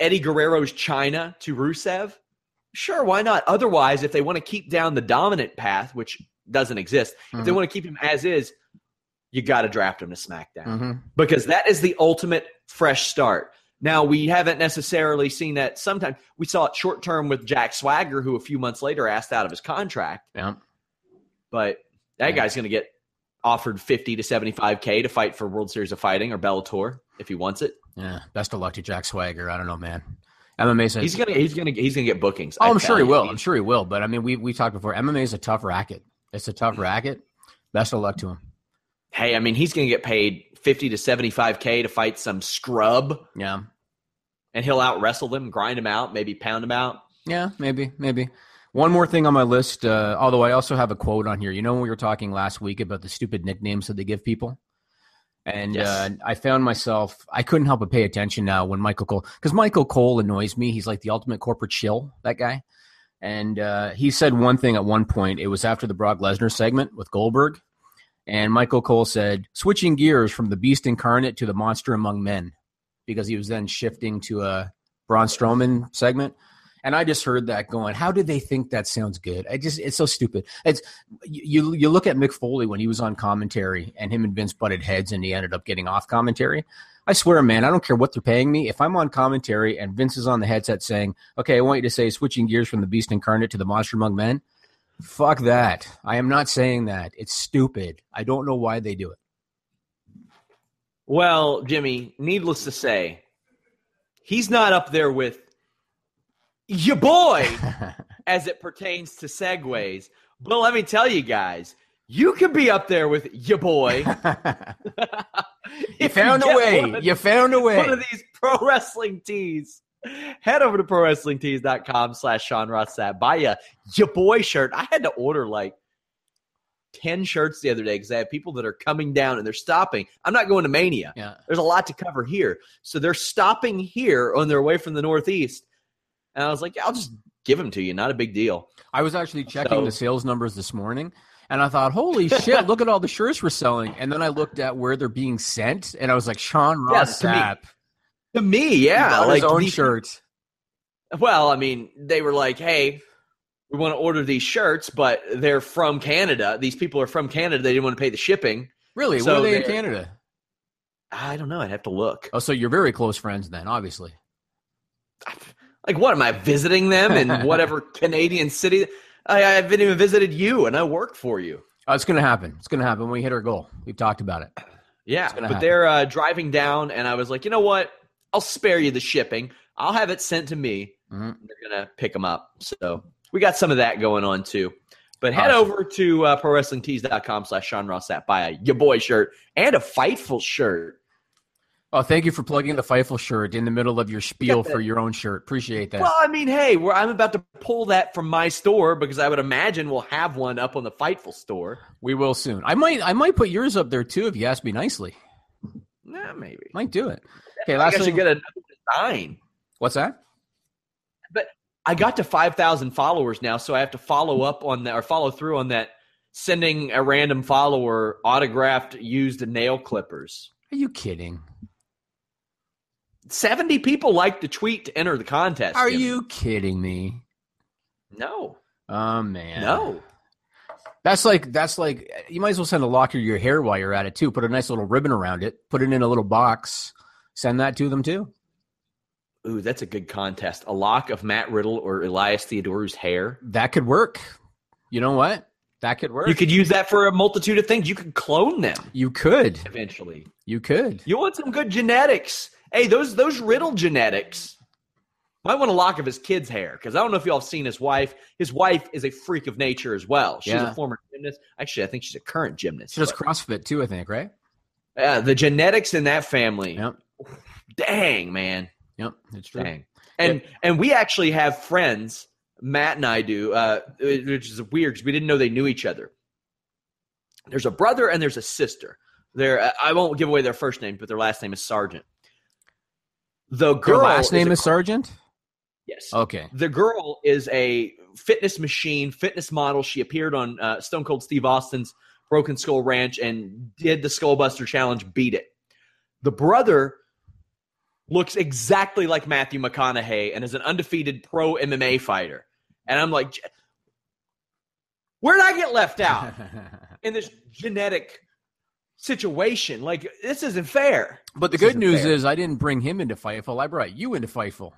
Eddie Guerrero's Chyna to Rusev, sure, why not? Otherwise, if they want to keep down the dominant path, which doesn't exist, if they Mhm. want to keep him as is, you got to draft him to SmackDown Mhm. because that is the ultimate fresh start. Now, we haven't necessarily seen that sometimes. We saw it short term with Jack Swagger, who a few months later asked out of his contract, Yeah. but that Yeah. guy's going to get offered 50 to 75K to fight for World Series of Fighting or Bellator if he wants it. Yeah. Best of luck to Jack Swagger. I don't know, man. MMA says He's gonna he's gonna he's gonna get bookings. Oh, I I'm tell sure he will. I'm sure he will. But I mean, we we talked before. MMA is a tough racket. It's a tough racket. Best of luck to him. Hey, I mean he's gonna get paid fifty to seventy five k to fight some scrub, Yeah. and he'll out wrestle them, grind them out, maybe pound them out. Yeah. Maybe. Maybe. One more thing on my list. Uh, although I also have a quote on here. You know, when we were talking last week about the stupid nicknames that they give people. And Yes. uh, I found myself, I couldn't help but pay attention now when Michael Cole, because Michael Cole annoys me. He's like the ultimate corporate chill, that guy. And uh, he said one thing at one point. It was after the Brock Lesnar segment with Goldberg. And Michael Cole said, switching gears from the beast incarnate to the monster among men, because he was then shifting to a Braun Strowman segment. And I just heard that going, how do they think that sounds good? I just, it's so stupid. It's you, you look at Mick Foley when he was on commentary and him and Vince butted heads and he ended up getting off commentary. I swear, man, I don't care what they're paying me. If I'm on commentary and Vince is on the headset saying, okay, I want you to say switching gears from the beast incarnate to the monster among men. Fuck that. I am not saying that. It's stupid. I don't know why they do it. Well, Jimmy, needless to say, he's not up there with your boy as it pertains to segues. But let me tell you guys, you could be up there with your boy. you found a way. of- You found a way. one of these pro wrestling tees. Head over to prowrestlingtees.com slash Sean Ross Sapp. Buy a your boy shirt. I had to order like 10 shirts the other day because I have people that are coming down and they're stopping. I'm not going to Mania. Yeah. There's a lot to cover here. So they're stopping here on their way from the Northeast. And I was like, yeah, I'll just give them to you. Not a big deal. I was actually checking So- the sales numbers this morning, and I thought, "Holy shit! Look at all the shirts we're selling." And then I looked at where they're being sent, and I was like, "Sean Ross to To me, yeah, like his own these- shirt." Well, I mean, they were like, "Hey, we want to order these shirts, but they're from Canada. These people are from Canada. They didn't want to pay the shipping." Really? So what are they in Canada? I don't know. I'd have to look. Oh, so you're very close friends then, obviously. Like, what am I visiting them in whatever Canadian city? I, I haven't even visited you, and I work for you. Oh, it's going to happen. It's going to happen when we hit our goal. We've talked about it. Yeah, but happen. they're uh, driving down, and I was like, you know what? I'll spare you the shipping. I'll have it sent to me. Mhm. They're gonna pick them up. So we got some of that going on too. But head Awesome. over to uh, prowrestlingtees.com slash Sean Ross Sapp. Buy a your boy shirt and a Fightful shirt. Oh, thank you for plugging the Fightful shirt in the middle of your spiel for your own shirt. Appreciate that. Well, I mean, hey, I'm about to pull that from my store because I would imagine we'll have one up on the Fightful store. we will soon. I might I might put yours up there too if you ask me nicely. Nah, maybe. Might do it. Okay, I last should thing. get another design. What's that? But I got to 5,000 followers now, so I have to follow up on that or follow through on that sending a random follower autographed used nail clippers. Are you kidding? 70 people liked the tweet to enter the contest. Are Jimmy. you kidding me? No. Oh man. No. That's like that's like you might as well send a lock of your hair while you're at it too. Put a nice little ribbon around it. Put it in a little box. Send that to them too. Ooh, that's a good contest. A lock of Matt Riddle or Elias Theodorou's hair. That could work. You know what? That could work. You could use that for a multitude of things. You could clone them You could. eventually. You could. You want some good genetics. Hey, those those Riddle genetics. Might want a lock of his kid's hair because I don't know if y'all have seen his wife. His wife is a freak of nature as well. She's Yeah. a former gymnast. Actually, I think she's a current gymnast. She does CrossFit too, I think, right? Yeah, the genetics in that family. Yep. Dang, man. Yep. It's true. Dang. And and we actually have friends, Matt and I do, uh, which is weird because we didn't know they knew each other. There's a brother and there's a sister. There, I won't give away their first name, but their last name is Sergeant. The Her girl last name a- is Sergeant? yes. Okay. The girl is a fitness machine, fitness model. She appeared on uh, Stone Cold Steve Austin's Broken Skull Ranch and did the Skullbuster Challenge, beat it. The brother looks exactly like Matthew McConaughey and is an undefeated pro MMA fighter. And I'm like, where'd I get left out in this genetic situation? Like, this isn't fair. but the This good news fair. is I didn't bring him into Fightful. I brought you into Fightful.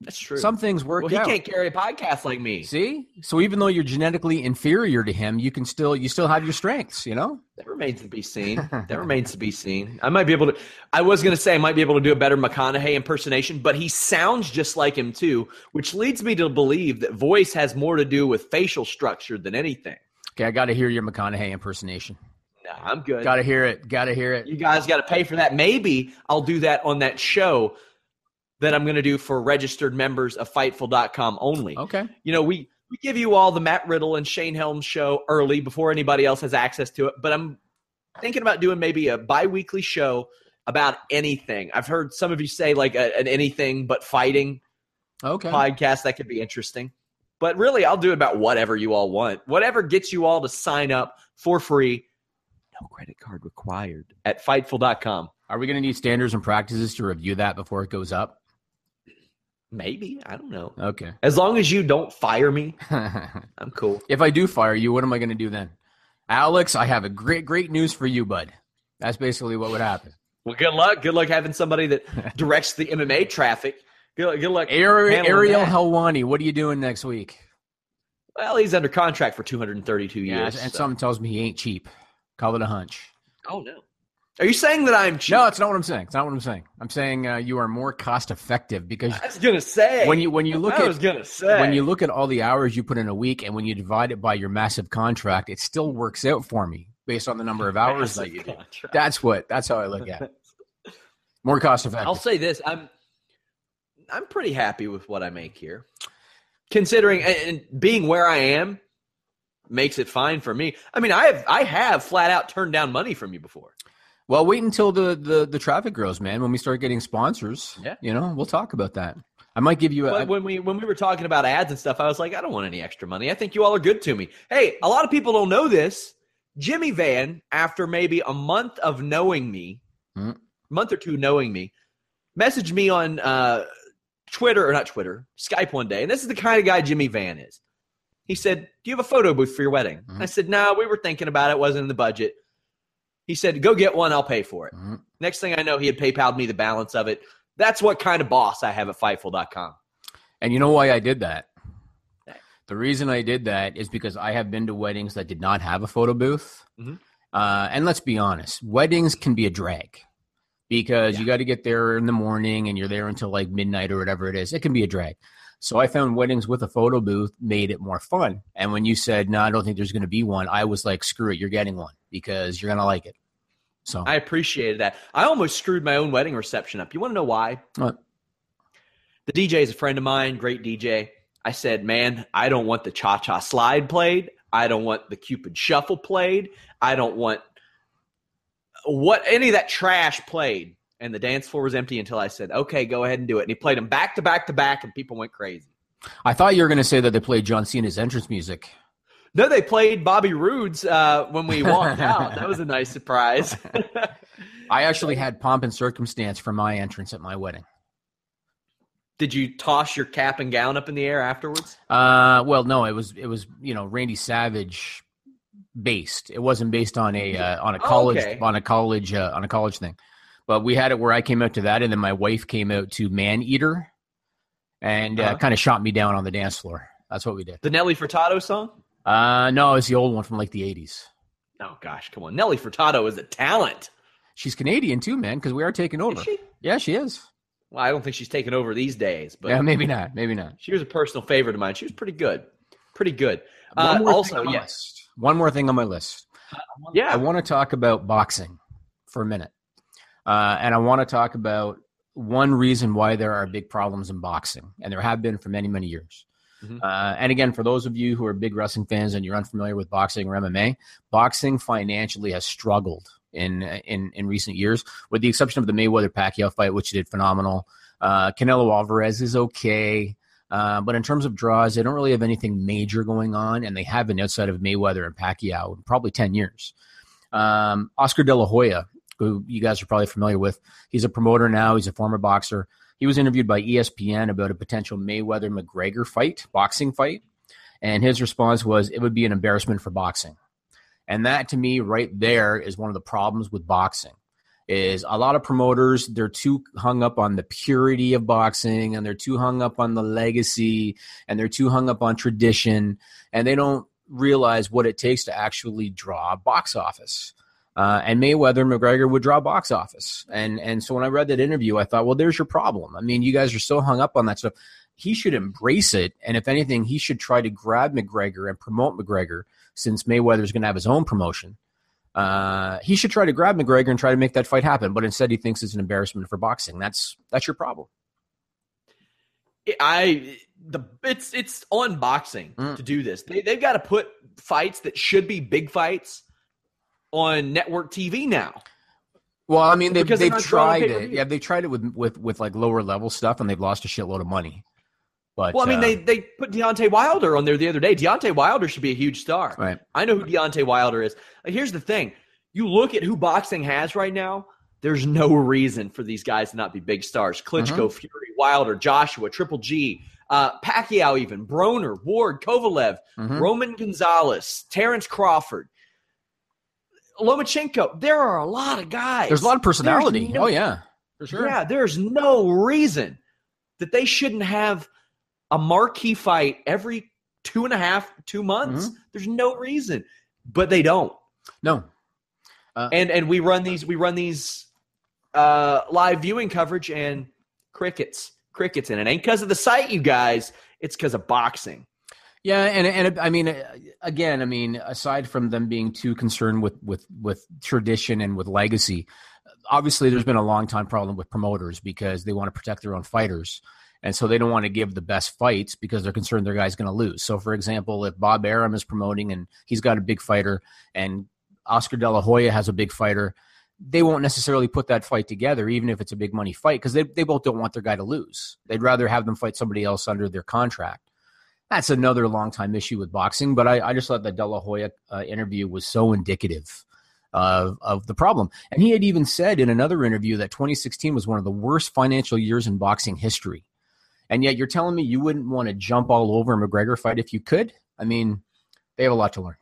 That's true. Some things work well, he out. can't carry a podcast like me. See? So even though you're genetically inferior to him, you can still you still have your strengths, you know? That remains to be seen. That remains to be seen. I might be able to. I was going to say I might be able to do a better McConaughey impersonation, but he sounds just like him too, which leads me to believe that voice has more to do with facial structure than anything. Okay, I got to hear your McConaughey impersonation. I'm good. Got to hear it. Got to hear it. You guys got to pay for that. Maybe I'll do that on that show that I'm going to do for registered members of Fightful.com only. Okay. You know, we we give you all the Matt Riddle and Shane Helms show early before anybody else has access to it, but I'm thinking about doing maybe a bi-weekly show about anything. I've heard some of you say like a, an anything but fighting Okay. podcast that could be interesting. But really, I'll do it about whatever you all want. Whatever gets you all to sign up for free. No credit card required at fightful.com. Are we going to need standards and practices to review that before it goes up? Maybe. I don't know. Okay. As long as you don't fire me, I'm cool. if I do fire you, what am I going to do then? Alex, I have a great great news for you, bud. That's basically what would happen. Well, good luck. Good luck having somebody that directs the MMA traffic. Good, good luck. Ari- Ariel that. Helwani, what are you doing next week? Well, he's under contract for 232 Yeah, years. and so- something tells me he ain't cheap. Call it a hunch. Oh no. Are you saying that I'm cheap? No, it's not what I'm saying. It's not what I'm saying. I'm saying uh, you are more cost effective because I was gonna say when you when you look I at was gonna say when you look at all the hours you put in a week and when you divide it by your massive contract, it still works out for me based on the number of hours that you do. Contract. That's what that's how I look at it. More cost effective. I'll say this: I'm I'm pretty happy with what I make here, considering and and being where I am makes it fine for me. I mean, I have I have flat out turned down money from you before. Well, wait until the, the the traffic grows, man. When we start getting sponsors, Yeah. you know, we'll talk about that. I might give you a. But when we when we were talking about ads and stuff, I was like, I don't want any extra money. I think you all are good to me. Hey, a lot of people don't know this. Jimmy Van, after maybe a month of knowing me, Hmm. month or two knowing me, messaged me on uh, Twitter or not Twitter, Skype one day, and this is the kind of guy Jimmy Van is. He said, "Do you have a photo booth for your wedding?" Mhm. I said, "No, we were thinking about it. Wasn't in the budget." He said, "Go get one. I'll pay for it." Mhm. Next thing I know, he had PayPal'd me the balance of it. That's what kind of boss I have at Fightful.com. And you know why I did that? The reason I did that is because I have been to weddings that did not have a photo booth. Mhm. Uh, and let's be honest, weddings can be a drag because you got to get there in the morning and you're there until like midnight or whatever it is. It can be a drag. So I found weddings with a photo booth made it more fun. And when you said, no, I don't think there's going to be one, I was like, screw it, you're getting one because you're going to like it. So I appreciated that. I almost screwed my own wedding reception up. You want to know why? What? The DJ is a friend of mine, great DJ. I said, man, I don't want the cha cha slide played. I don't want the Cupid shuffle played. I don't want what any of that trash played. And the dance floor was empty until I said, okay, go ahead and do it. And he played them back to back to back, and people went crazy. I thought you were going to say that they played John Cena's entrance music. No, they played Bobby Roode's uh, when we walked out. That was a nice surprise. I actually had pomp and circumstance for my entrance at my wedding. Did you toss your cap and gown up in the air afterwards? Uh, well, no, it was it was you know Randy Savage based. It wasn't based on a uh, on a Oh, college okay. on a college uh, on a college thing. But we had it where I came out to that, and then my wife came out to Man Eater, and uh, Uh-huh. kind of shot me down on the dance floor. That's what we did. The Nelly Furtado song? Uh, no, it's the old one from like the '80s. Oh gosh, come on. Nelly Furtado is a talent. She's Canadian too, man, because we are taking over. She? Yeah, she is. Well, I don't think she's taking over these days, but yeah, maybe not. Maybe not. she was a personal favorite of mine. She was pretty good. Pretty good. One Uh, also, on yes. list. One more thing on my list. I Yeah. want to talk about boxing for a minute. Uh, and I want to talk about one reason why there are big problems in boxing, and there have been for many, many years. Mhm. Uh, and again, for those of you who are big wrestling fans and you're unfamiliar with boxing or MMA, boxing financially has struggled in in in recent years, with the exception of the Mayweather Pacquiao fight, which did phenomenal. Uh, Canelo Alvarez is okay. Uh, but in terms of draws, they don't really have anything major going on, and they haven't outside of Mayweather and Pacquiao in probably 10 years. Um, Oscar De La Hoya, who you guys are probably familiar with, he's a promoter now, he's a former boxer. He was interviewed by ESPN about a potential Mayweather McGregor fight, boxing fight. And his response was, it would be an embarrassment for boxing. And that to me, right there, is one of the problems with boxing is a lot of promoters they're too hung up on the purity of boxing and they're too hung up on the legacy and they're too hung up on tradition and they don't realize what it takes to actually draw a box office uh, and Mayweather and McGregor would draw box office and and so when I read that interview I thought well there's your problem I mean you guys are so hung up on that stuff he should embrace it and if anything he should try to grab McGregor and promote McGregor since Mayweather's going to have his own promotion uh, he should try to grab McGregor and try to make that fight happen. But instead, he thinks it's an embarrassment for boxing. That's that's your problem. I the it's it's on boxing Mm. to do this. They they've got to put fights that should be big fights on network TV now. Well, I mean, they've, they've tried it. Yeah, they tried it with with with like lower level stuff, and they've lost a shitload of money. But Well, I mean, uh, they they put Deontay Wilder on there the other day. Deontay Wilder should be a huge star. right. I know who Deontay Wilder is. Like, here's the thing: you look at who boxing has right now. There's no reason for these guys to not be big stars. Klitschko, Fury, Wilder, Joshua, Triple G, uh, Pacquiao, even Broner, Ward, Kovalev, Mhm. Roman Gonzalez, Terrence Crawford, Lomachenko. There are a lot of guys. There's a lot of personality. No- oh yeah, for sure. Yeah, there's no reason that they shouldn't have a marquee fight every two and a half, two months. Mm-hmm. There's no reason, but they don't. No. And and we run these we run these uh, live viewing coverage and crickets, crickets, and it ain't because of the site, you guys. It's because of boxing. Yeah, and and I mean, again, I mean, aside from them being too concerned with with with tradition and with legacy, obviously there's been a long time problem with promoters because they want to protect their own fighters, and so they don't want to give the best fights because they're concerned their guy's going to lose. So, for example, if Bob Arum is promoting and he's got a big fighter, and Oscar De La Hoya has a big fighter, they won't necessarily put that fight together, even if it's a big money fight, because they, they both don't want their guy to lose. They'd rather have them fight somebody else under their contract. That's another long time issue with boxing, but I, I just thought the De La Hoya uh, interview was so indicative of, of the problem. And he had even said in another interview that 2016 was one of the worst financial years in boxing history. And yet you're telling me you wouldn't want to jump all over a McGregor fight if you could? I mean, they have a lot to learn.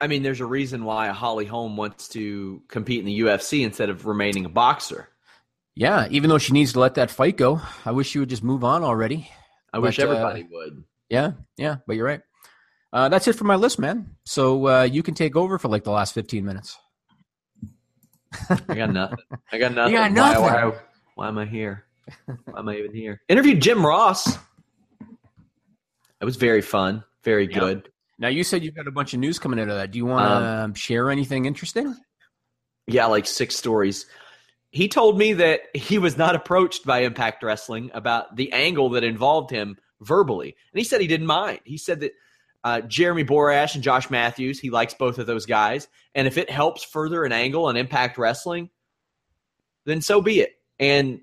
I mean, there's a reason why Holly Holm wants to compete in the UFC instead of remaining a boxer. Yeah, even though she needs to let that fight go, I wish she would just move on already. I but, wish everybody uh, would. Yeah, yeah, but you're right. Uh, that's it for my list, man. So uh, you can take over for like the last 15 minutes. I got nothing. I got nothing. You got nothing. Why, why, why am I here? Why am I even here? Interviewed Jim Ross. It was very fun, very good. Now you said you've got a bunch of news coming out of that. Do you want to um, share anything interesting? Yeah, like six stories. He told me that he was not approached by Impact Wrestling about the angle that involved him verbally, and he said he didn't mind. He said that uh, Jeremy Borash and Josh Matthews, he likes both of those guys, and if it helps further an angle on Impact Wrestling, then so be it. And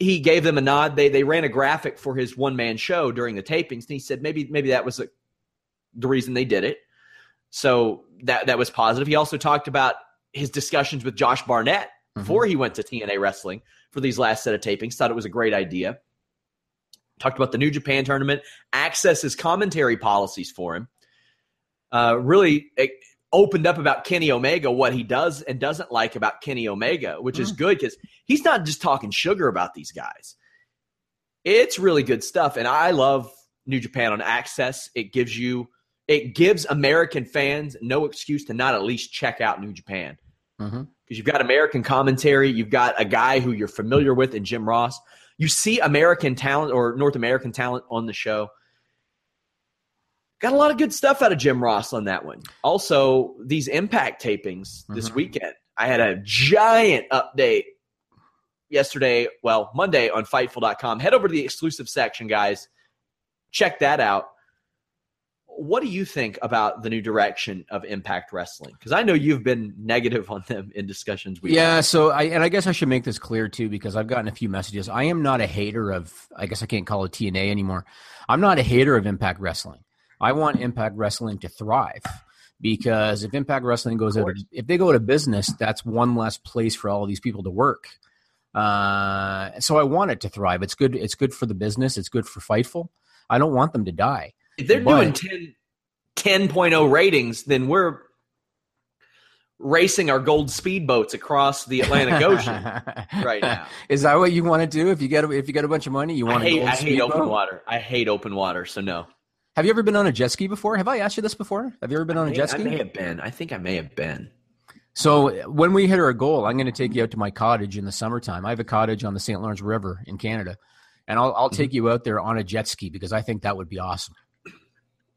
he gave them a nod. They they ran a graphic for his one man show during the tapings, and he said maybe maybe that was a the reason they did it. So that that was positive. He also talked about his discussions with Josh Barnett mm-hmm. before he went to TNA Wrestling for these last set of tapings. Thought it was a great idea. Talked about the New Japan tournament, AXS his commentary policies for him. Uh, really opened up about Kenny Omega, what he does and doesn't like about Kenny Omega, which mm. is good because he's not just talking sugar about these guys. It's really good stuff. And I love New Japan on AXS. It gives you it gives American fans no excuse to not at least check out New Japan. Because mm-hmm. you've got American commentary, you've got a guy who you're familiar with in Jim Ross. You see American talent or North American talent on the show. Got a lot of good stuff out of Jim Ross on that one. Also, these impact tapings this mm-hmm. weekend. I had a giant update yesterday, well, Monday on Fightful.com. Head over to the exclusive section, guys. Check that out what do you think about the new direction of Impact Wrestling? Because I know you've been negative on them in discussions. We yeah, had. so I and I guess I should make this clear too because I've gotten a few messages. I am not a hater of. I guess I can't call it TNA anymore. I'm not a hater of Impact Wrestling. I want Impact Wrestling to thrive because if Impact Wrestling goes out, if they go to business, that's one less place for all these people to work. Uh, so I want it to thrive. It's good. It's good for the business. It's good for Fightful. I don't want them to die. If they're but, doing 10, 10.0 ratings, then we're racing our gold speedboats across the Atlantic Ocean right now. Is that what you want to do? If you get a, if you get a bunch of money, you want to. I hate, I hate open water. I hate open water, so no. Have you ever been on a jet ski before? Have I asked you this before? Have you ever been on may, a jet ski? I may have been. I think I may have been. So when we hit our goal, I'm going to take you out to my cottage in the summertime. I have a cottage on the St. Lawrence River in Canada, and I'll, I'll mm-hmm. take you out there on a jet ski because I think that would be awesome.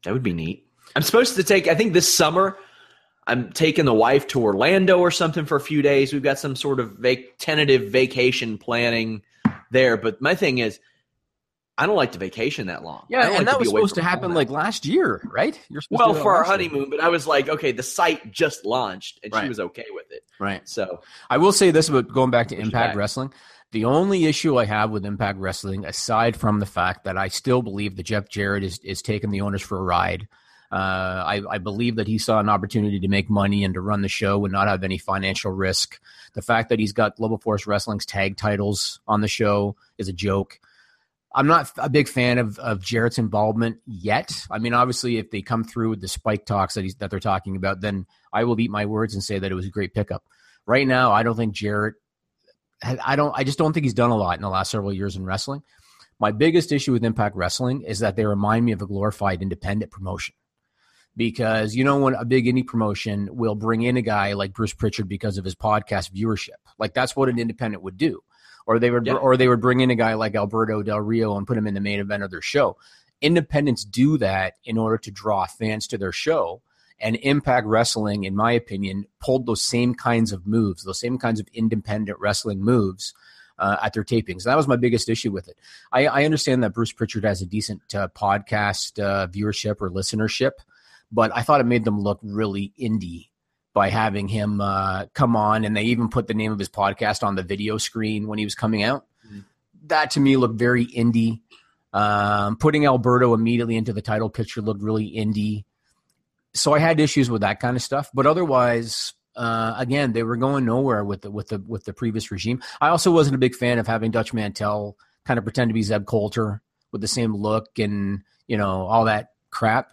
That would be neat. I'm supposed to take, I think this summer, I'm taking the wife to Orlando or something for a few days. We've got some sort of vac- tentative vacation planning there. But my thing is, I don't like to vacation that long. Yeah, and like that was supposed to happen like last year, right? You're supposed well for our honeymoon, year. but I was like, okay, the site just launched, and right. she was okay with it. Right. So I will say this about going back to Impact Wrestling. The only issue I have with Impact Wrestling, aside from the fact that I still believe that Jeff Jarrett is, is taking the owners for a ride, uh, I, I, believe that he saw an opportunity to make money and to run the show and not have any financial risk. The fact that he's got Global Force Wrestling's tag titles on the show is a joke. I'm not a big fan of, of Jarrett's involvement yet. I mean, obviously, if they come through with the spike talks that he's, that they're talking about, then I will eat my words and say that it was a great pickup. Right now, I don't think Jarrett I don't. I just don't think he's done a lot in the last several years in wrestling. My biggest issue with Impact Wrestling is that they remind me of a glorified independent promotion. Because you know when a big indie promotion will bring in a guy like Bruce Pritchard because of his podcast viewership, like that's what an independent would do, or they would, yeah. or they would bring in a guy like Alberto Del Rio and put him in the main event of their show. Independents do that in order to draw fans to their show and Impact Wrestling, in my opinion, pulled those same kinds of moves, those same kinds of independent wrestling moves uh, at their tapings. That was my biggest issue with it. I, I understand that Bruce Pritchard has a decent uh, podcast uh, viewership or listenership, but I thought it made them look really indie by having him uh, come on, and they even put the name of his podcast on the video screen when he was coming out. Mhm. That to me looked very indie. Um, putting Alberto immediately into the title picture looked really indie. So I had issues with that kind of stuff, but otherwise, uh, again, they were going nowhere with the with the with the previous regime. I also wasn't a big fan of having Dutch Mantell kind of pretend to be Zeb Colter with the same look and you know all that crap.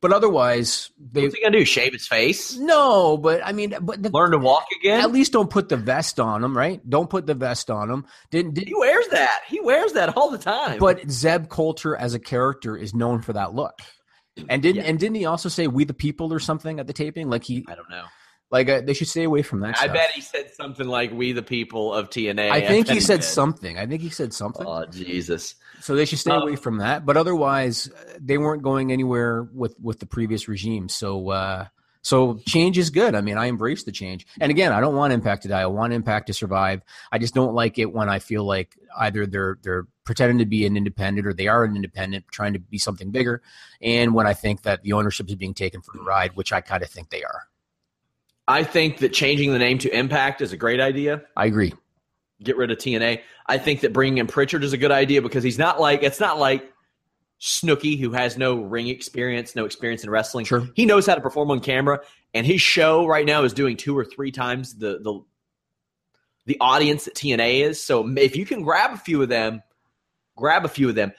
But otherwise, they What's he gonna do? Shave his face? no. But I mean, but the, Learn to walk again? at least don't put the vest on him, right? Don't put the vest on him. Didn't did he wears that. He wears that all the time. but Zeb Colter as a character is known for that look. And didn't Yeah. and didn't he also say "We the People" or something at the taping? Like he I don't know. like uh, they should stay away from that. I stuff. bet he said something like "We the people of TNA." I think he said did. something. I think he said something. Oh Jesus! So they should stay Um, away from that. But otherwise, uh, they weren't going anywhere with with the previous regime. So uh, so change is good. I mean, I embrace the change. And again, I don't want Impact to die. I want Impact to survive. I just don't like it when I feel like either they're they're pretending to be an independent or they are an independent trying to be something bigger, and when I think that the ownership is being taken for a ride, which I kind of think they are. I think that changing the name to Impact is a great idea. I agree. Get rid of TNA. I think that bringing in Pritchard is a good idea because he's not like it's not like Snooki who has no ring experience, no experience in wrestling. Sure. He knows how to perform on camera, and his show right now is doing two or three times the the the audience that TNA is. So if you can grab a few of them, grab a few of them.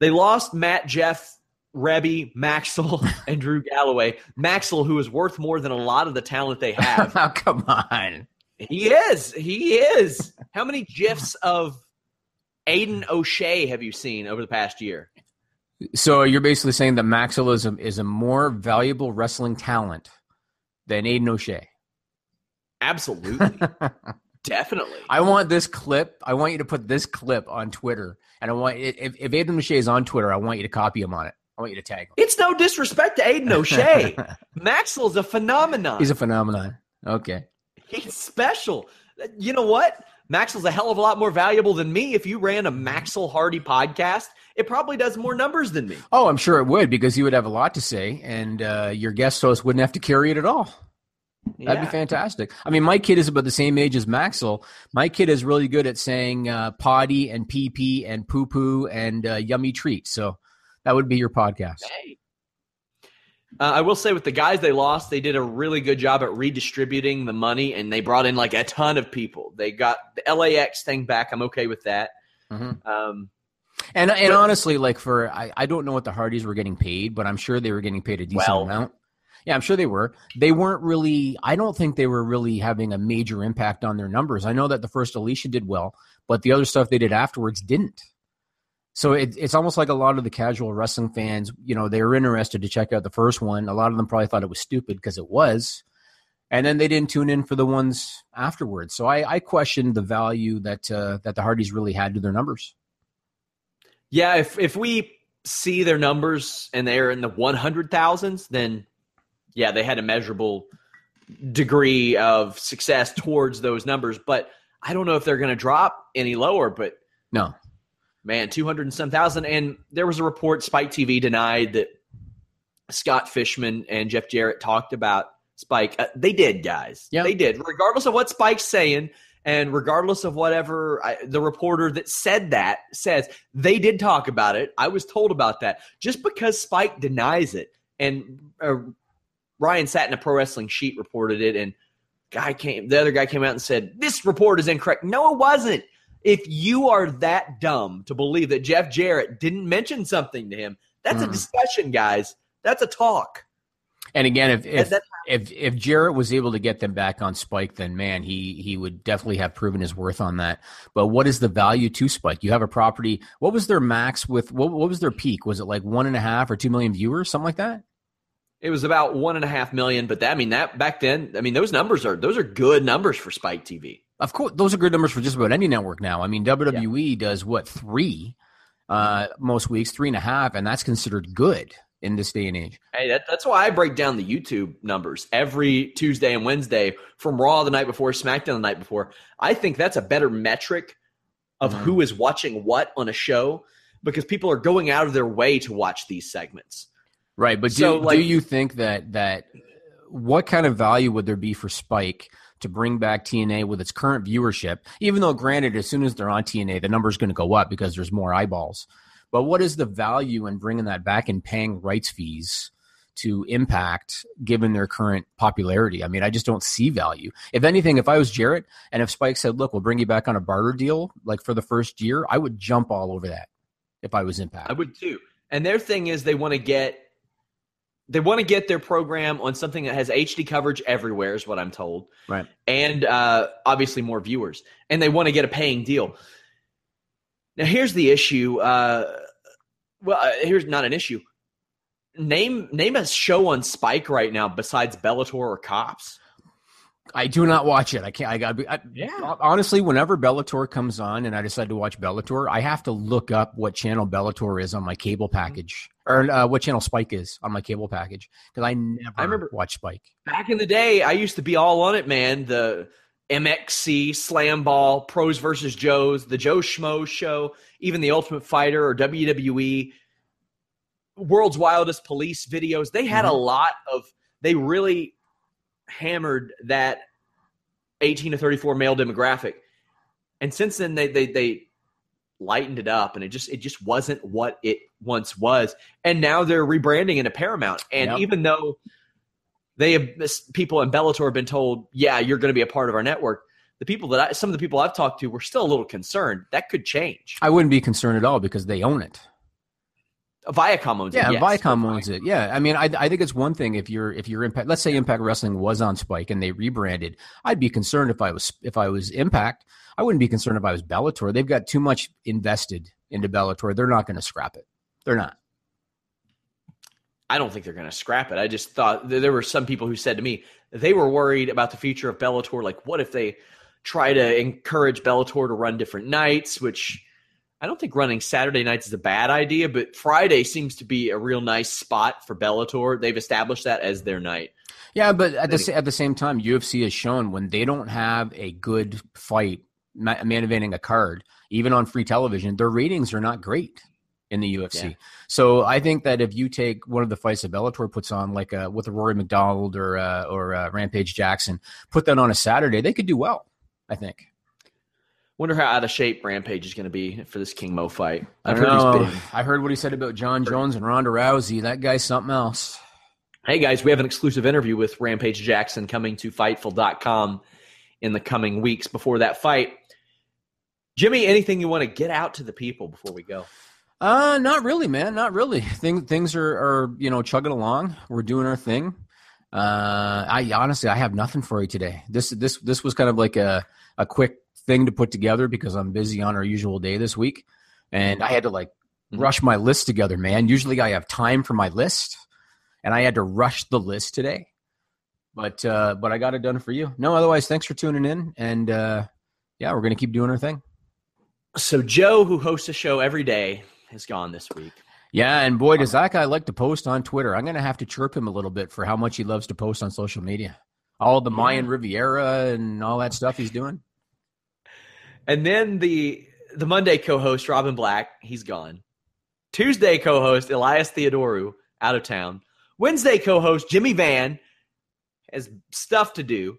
They lost Matt, Jeff, Reby, Maxwell, and Drew Galloway. Maxwell, who is worth more than a lot of the talent they have. oh, come on. he is. He is. How many gifs of Aiden O'Shea have you seen over the past year? So you're basically saying that Maxwell is a, is a more valuable wrestling talent than Aiden O'Shea. Absolutely. Definitely. I want this clip. I want you to put this clip on Twitter, and I want if if Aiden O'Shea is on Twitter, I want you to copy him on it. I want you to tag him. It's no disrespect to Aiden O'Shea. Maxwell's a phenomenon. He's a phenomenon. Okay. He's special. You know what? Maxwell's a hell of a lot more valuable than me. If you ran a Maxwell Hardy podcast, it probably does more numbers than me. Oh, I'm sure it would because you would have a lot to say, and uh, your guest host wouldn't have to carry it at all. That'd be fantastic. I mean, my kid is about the same age as Maxwell. My kid is really good at saying uh, potty and pee pee and poo poo and uh, yummy treat. So that would be your podcast. Hey. Uh, I will say with the guys they lost, they did a really good job at redistributing the money, and they brought in like a ton of people. They got the LAX thing back. I'm okay with that. Mhm. Um, And and But- honestly, like for I, I don't know what the Hardys were getting paid, but I'm sure they were getting paid a decent Well. amount. Yeah, I'm sure they were. They weren't really. I don't think they were really having a major impact on their numbers. I know that the first Alicia did well, but the other stuff they did afterwards didn't. So it, it's almost like a lot of the casual wrestling fans, you know, they were interested to check out the first one. A lot of them probably thought it was stupid because it was, and then they didn't tune in for the ones afterwards. So I, I questioned the value that uh, that the Hardys really had to their numbers. yeah, if if we see their numbers and they're in the 100,000s, then yeah, they had a measurable degree of success towards those numbers. But I don't know if they're going to drop any lower. But No, man, 200 and some thousand. And there was a report, Spike TV denied that Scott Fishman and Jeff Jarrett talked about Spike. Uh, they did, guys. Yeah. They did. Regardless of what Spike's saying, and regardless of whatever I, the reporter that said that says, they did talk about it. I was told about that. Just because Spike denies it, and uh, Ryan Satin, a pro wrestling sheet, reported it, and guy came, the other guy came out and said, this report is incorrect. No, it wasn't. If you are that dumb to believe that Jeff Jarrett didn't mention something to him, that's a Mhm. discussion, guys. That's a talk. And again, if if, that- if if Jarrett was able to get them back on Spike, then man, he he would definitely have proven his worth on that. But what is the value to Spike? You have a property. What was their max with? What, what was their peak? Was it like one and a half or two million viewers, something like that? It was about one and a half million, but that I mean that back then, I mean those numbers are those are good numbers for Spike TV. Of course, those are good numbers for just about any network now. I mean, WWE does what three uh, most weeks, three and a half, and that's considered good in this day and age. Hey, that, that's why I break down the YouTube numbers every Tuesday and Wednesday from Raw the night before, SmackDown the night before. I think that's a better metric of Mhm. who is watching what on a show because people are going out of their way to watch these segments. Right, but do, So, like- do you think that that what kind of value would there be for Spike to bring back TNA with its current viewership? Even though, granted, as soon as they're on TNA, the number's going to go up because there's more eyeballs. But what is the value in bringing that back and paying rights fees to Impact given their current popularity? I mean, I just don't see value. If anything, if I was Jarrett and if Spike said, "Look, we'll bring you back on a barter deal like for the first year," I would jump all over that. If I was Impact, I would too. And their thing is they want to get they want to get their program on something that has HD coverage everywhere, is what I'm told. Right. And uh, obviously more viewers. And they want to get a paying deal. Now, here's the issue. Uh, well, uh, here's not an issue. Name name a show on Spike right now besides Bellator or Cops. I do not watch it. I can't. I got. I, Yeah. Honestly, whenever Bellator comes on and I decide to watch Bellator, I have to look up what channel Bellator is on my cable package, or uh, what channel Spike is on my cable package, because I never I remember- watch Spike. Back in the day, I used to be all on it, man. The MXC, Slam Ball, Pros versus Joes, the Joe Schmo show, even the Ultimate Fighter or WWE, World's Wildest Police videos. They had a lot of, they really hammered that 18 to 34 male demographic. And since then, they, they, they, lightened it up and it just it just wasn't what it once was and now they're rebranding into paramount and Yep. even though they have people in Bellator have been told, yeah, you're going to be a part of our network. The people that I, some of the people I've talked to were still a little concerned. That could change. I wouldn't be concerned at all because they own it. Viacom owns Yeah, it. yes, Viacom but owns it. Yeah, I mean, I, I think it's one thing if you're if you're Impact. Let's say Impact Wrestling was on Spike and they rebranded. I'd be concerned if I was if I was Impact. I wouldn't be concerned if I was Bellator. They've got too much invested into Bellator. They're not going to scrap it. They're not. I don't think they're going to scrap it. I just thought there were some people who said to me they were worried about the future of Bellator. Like, what if they try to encourage Bellator to run different nights? Which I don't think running Saturday nights is a bad idea, but Friday seems to be a real nice spot for Bellator. They've established that as their night. Yeah, but at the at the same time, UFC has shown when they don't have a good fight ma- main eventing a card, even on free television, their ratings are not great in the UFC. Yeah. So I think that if you take one of the fights that Bellator puts on, like uh, with a Rory MacDonald or uh, or uh, Rampage Jackson, put that on a Saturday, they could do well. I think. Wonder how out of shape Rampage is going to be for this King Mo fight. I I've heard know. he's big. I heard what he said about Jon Jones and Ronda Rousey. That guy's something else. Hey guys, we have an exclusive interview with Rampage Jackson coming to Fightful.com in the coming weeks before that fight. Jimmy, anything you want to get out to the people before we go? Uh, not really, man. Not really. Things things are are you know chugging along. We're doing our thing. Uh, I honestly I have nothing for you today. This this this was kind of like a a quick thing to put together because I'm busy on our usual day this week, and I had to like Mhm. rush my list together, man. Usually I have time for my list, and I had to rush the list today. But uh, but I got it done for you. No, otherwise, thanks for tuning in, and uh, yeah, we're gonna keep doing our thing. So Joe, who hosts a show every day, is gone this week. Yeah, and boy, does that guy like to post on Twitter. I'm going to have to chirp him a little bit for how much he loves to post on social media. All the Mayan Riviera and all that stuff he's doing. And then the the Monday co-host Robin Black, he's gone. Tuesday co-host Elias Theodorou out of town. Wednesday co-host Jimmy Van has stuff to do.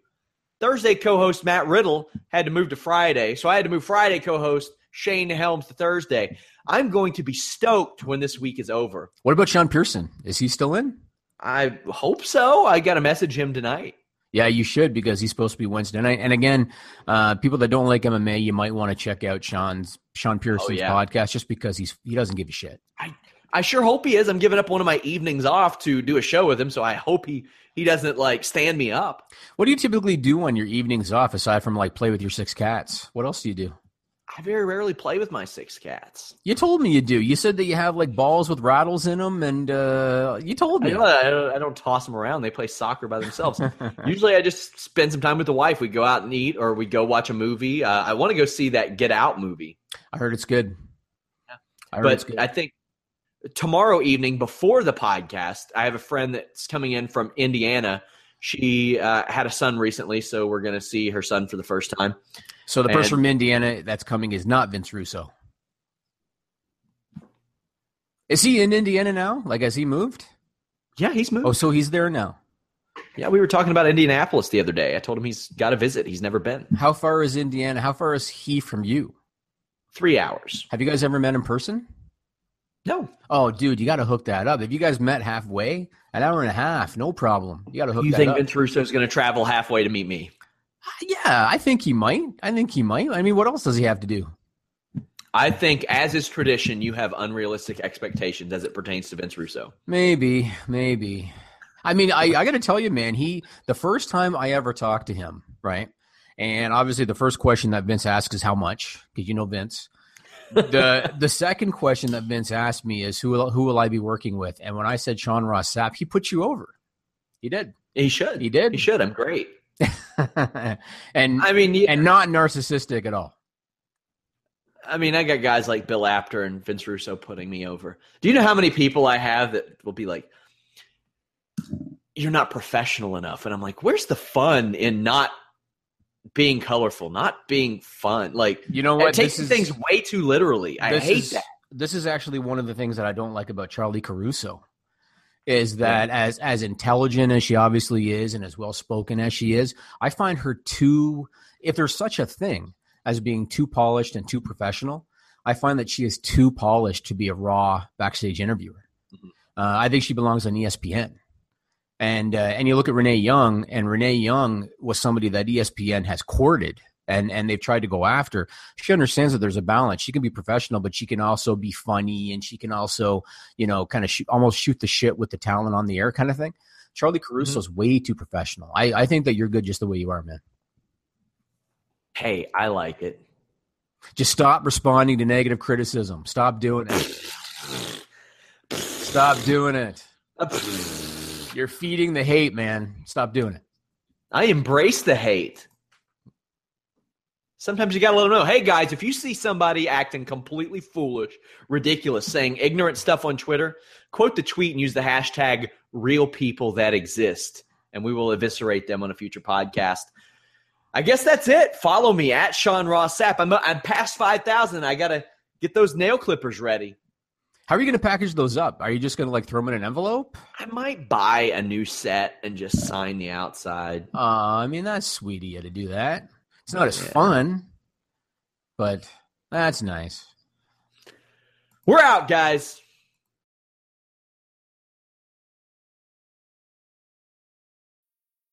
Thursday co-host Matt Riddle had to move to Friday, so I had to move Friday co-host Shane Helms to Thursday. I'm going to be stoked when this week is over. What about Sean Pearson? Is he still in? I hope so. I got to message him tonight. Yeah, you should because he's supposed to be Wednesday night. And again, uh, people that don't like MMA, you might want to check out Sean's Sean Pearson's yeah. podcast just because he's he doesn't give a shit. I I sure hope he is. I'm giving up one of my evenings off to do a show with him, so I hope he he doesn't like stand me up. What do you typically do on your evenings off aside from like play with your six cats? What else do you do? I very rarely play with my six cats. You told me you do. You said that you have like balls with rattles in them, and uh, you told I me. don't, I, don't, I don't toss them around. They play soccer by themselves. Usually, I just spend some time with the wife. We go out and eat, or we go watch a movie. Uh, I want to go see that Get Out movie, I heard it's good. I heard it's but good. I think tomorrow evening before the podcast, I have a friend that's coming in from Indiana. She uh, had a son recently, so we're going to see her son for the first time. So the person and- from Indiana that's coming is not Vince Russo. Is he in Indiana now? Like, has he moved? Yeah, he's moved. Oh, so he's there now. Yeah, we were talking about Indianapolis the other day. I told him he's got to visit. He's never been. How far is Indiana? How far is he from you? Three hours. Have you guys ever met in person? No. Oh, dude, you got to hook that up. If you guys met halfway, an hour and a half, no problem. You got to hook You that think up. Vince Russo is going to travel halfway to meet me? Yeah, I think he might. I think he might. I mean, what else does he have to do? I think, as is tradition, you have unrealistic expectations as it pertains to Vince Russo. Maybe, maybe. I mean, I, I got to tell you, man, he, the first time I ever talked to him, right? And obviously, the first question that Vince asks is how much, because you know Vince. the The second question that Vince asked me is who will, who will I be working with? And when I said Sean Ross Sapp, he put you over. He did. He should. He did. He should. I'm great. and I mean, yeah, and not narcissistic at all. I mean, I got guys like Bill Apter and Vince Russo putting me over. Do you know how many people I have that will be like, "You're not professional enough," and I'm like, "Where's the fun in not being colorful, not being fun?" Like, You know what? taking This is- things way too literally. I hate is, that. This is actually one of the things that I don't like about Charlie Caruso. Is that as as intelligent as she obviously is and as well spoken as she is, I find her too if there's such a thing as being too polished and too professional, I find that she is too polished to be a raw backstage interviewer. Mhm. Uh, I think she belongs on ESPN. And uh, and you look at Renee Young, and Renee Young was somebody that ESPN has courted and and they've tried to go after. She understands that there's a balance. She can be professional, but she can also be funny, and she can also, you know, kind of shoot, almost shoot the shit with the talent on the air, kind of thing. Charlie mm-hmm. Caruso's way too professional. I, I think that you're good just the way you are, man. Hey, I like it. Just stop responding to negative criticism. Stop doing it. Stop doing it. You're feeding the hate, man. Stop doing it. I embrace the hate. Sometimes you got to let them know, hey guys, if you see somebody acting completely foolish, ridiculous, saying ignorant stuff on Twitter, quote the tweet and use the hashtag real people that exist, and we will eviscerate them on a future podcast. I guess that's it. Follow me at Sean Ross Sapp. I'm, I'm past 5,000. I got to get those nail clippers ready. How are you going to package those up? Are you just going to like throw them in an envelope? I might buy a new set and just sign the outside. Uh, I mean, that's sweet of you to do that. It's not as Yeah. fun, but that's nice. We're out, guys.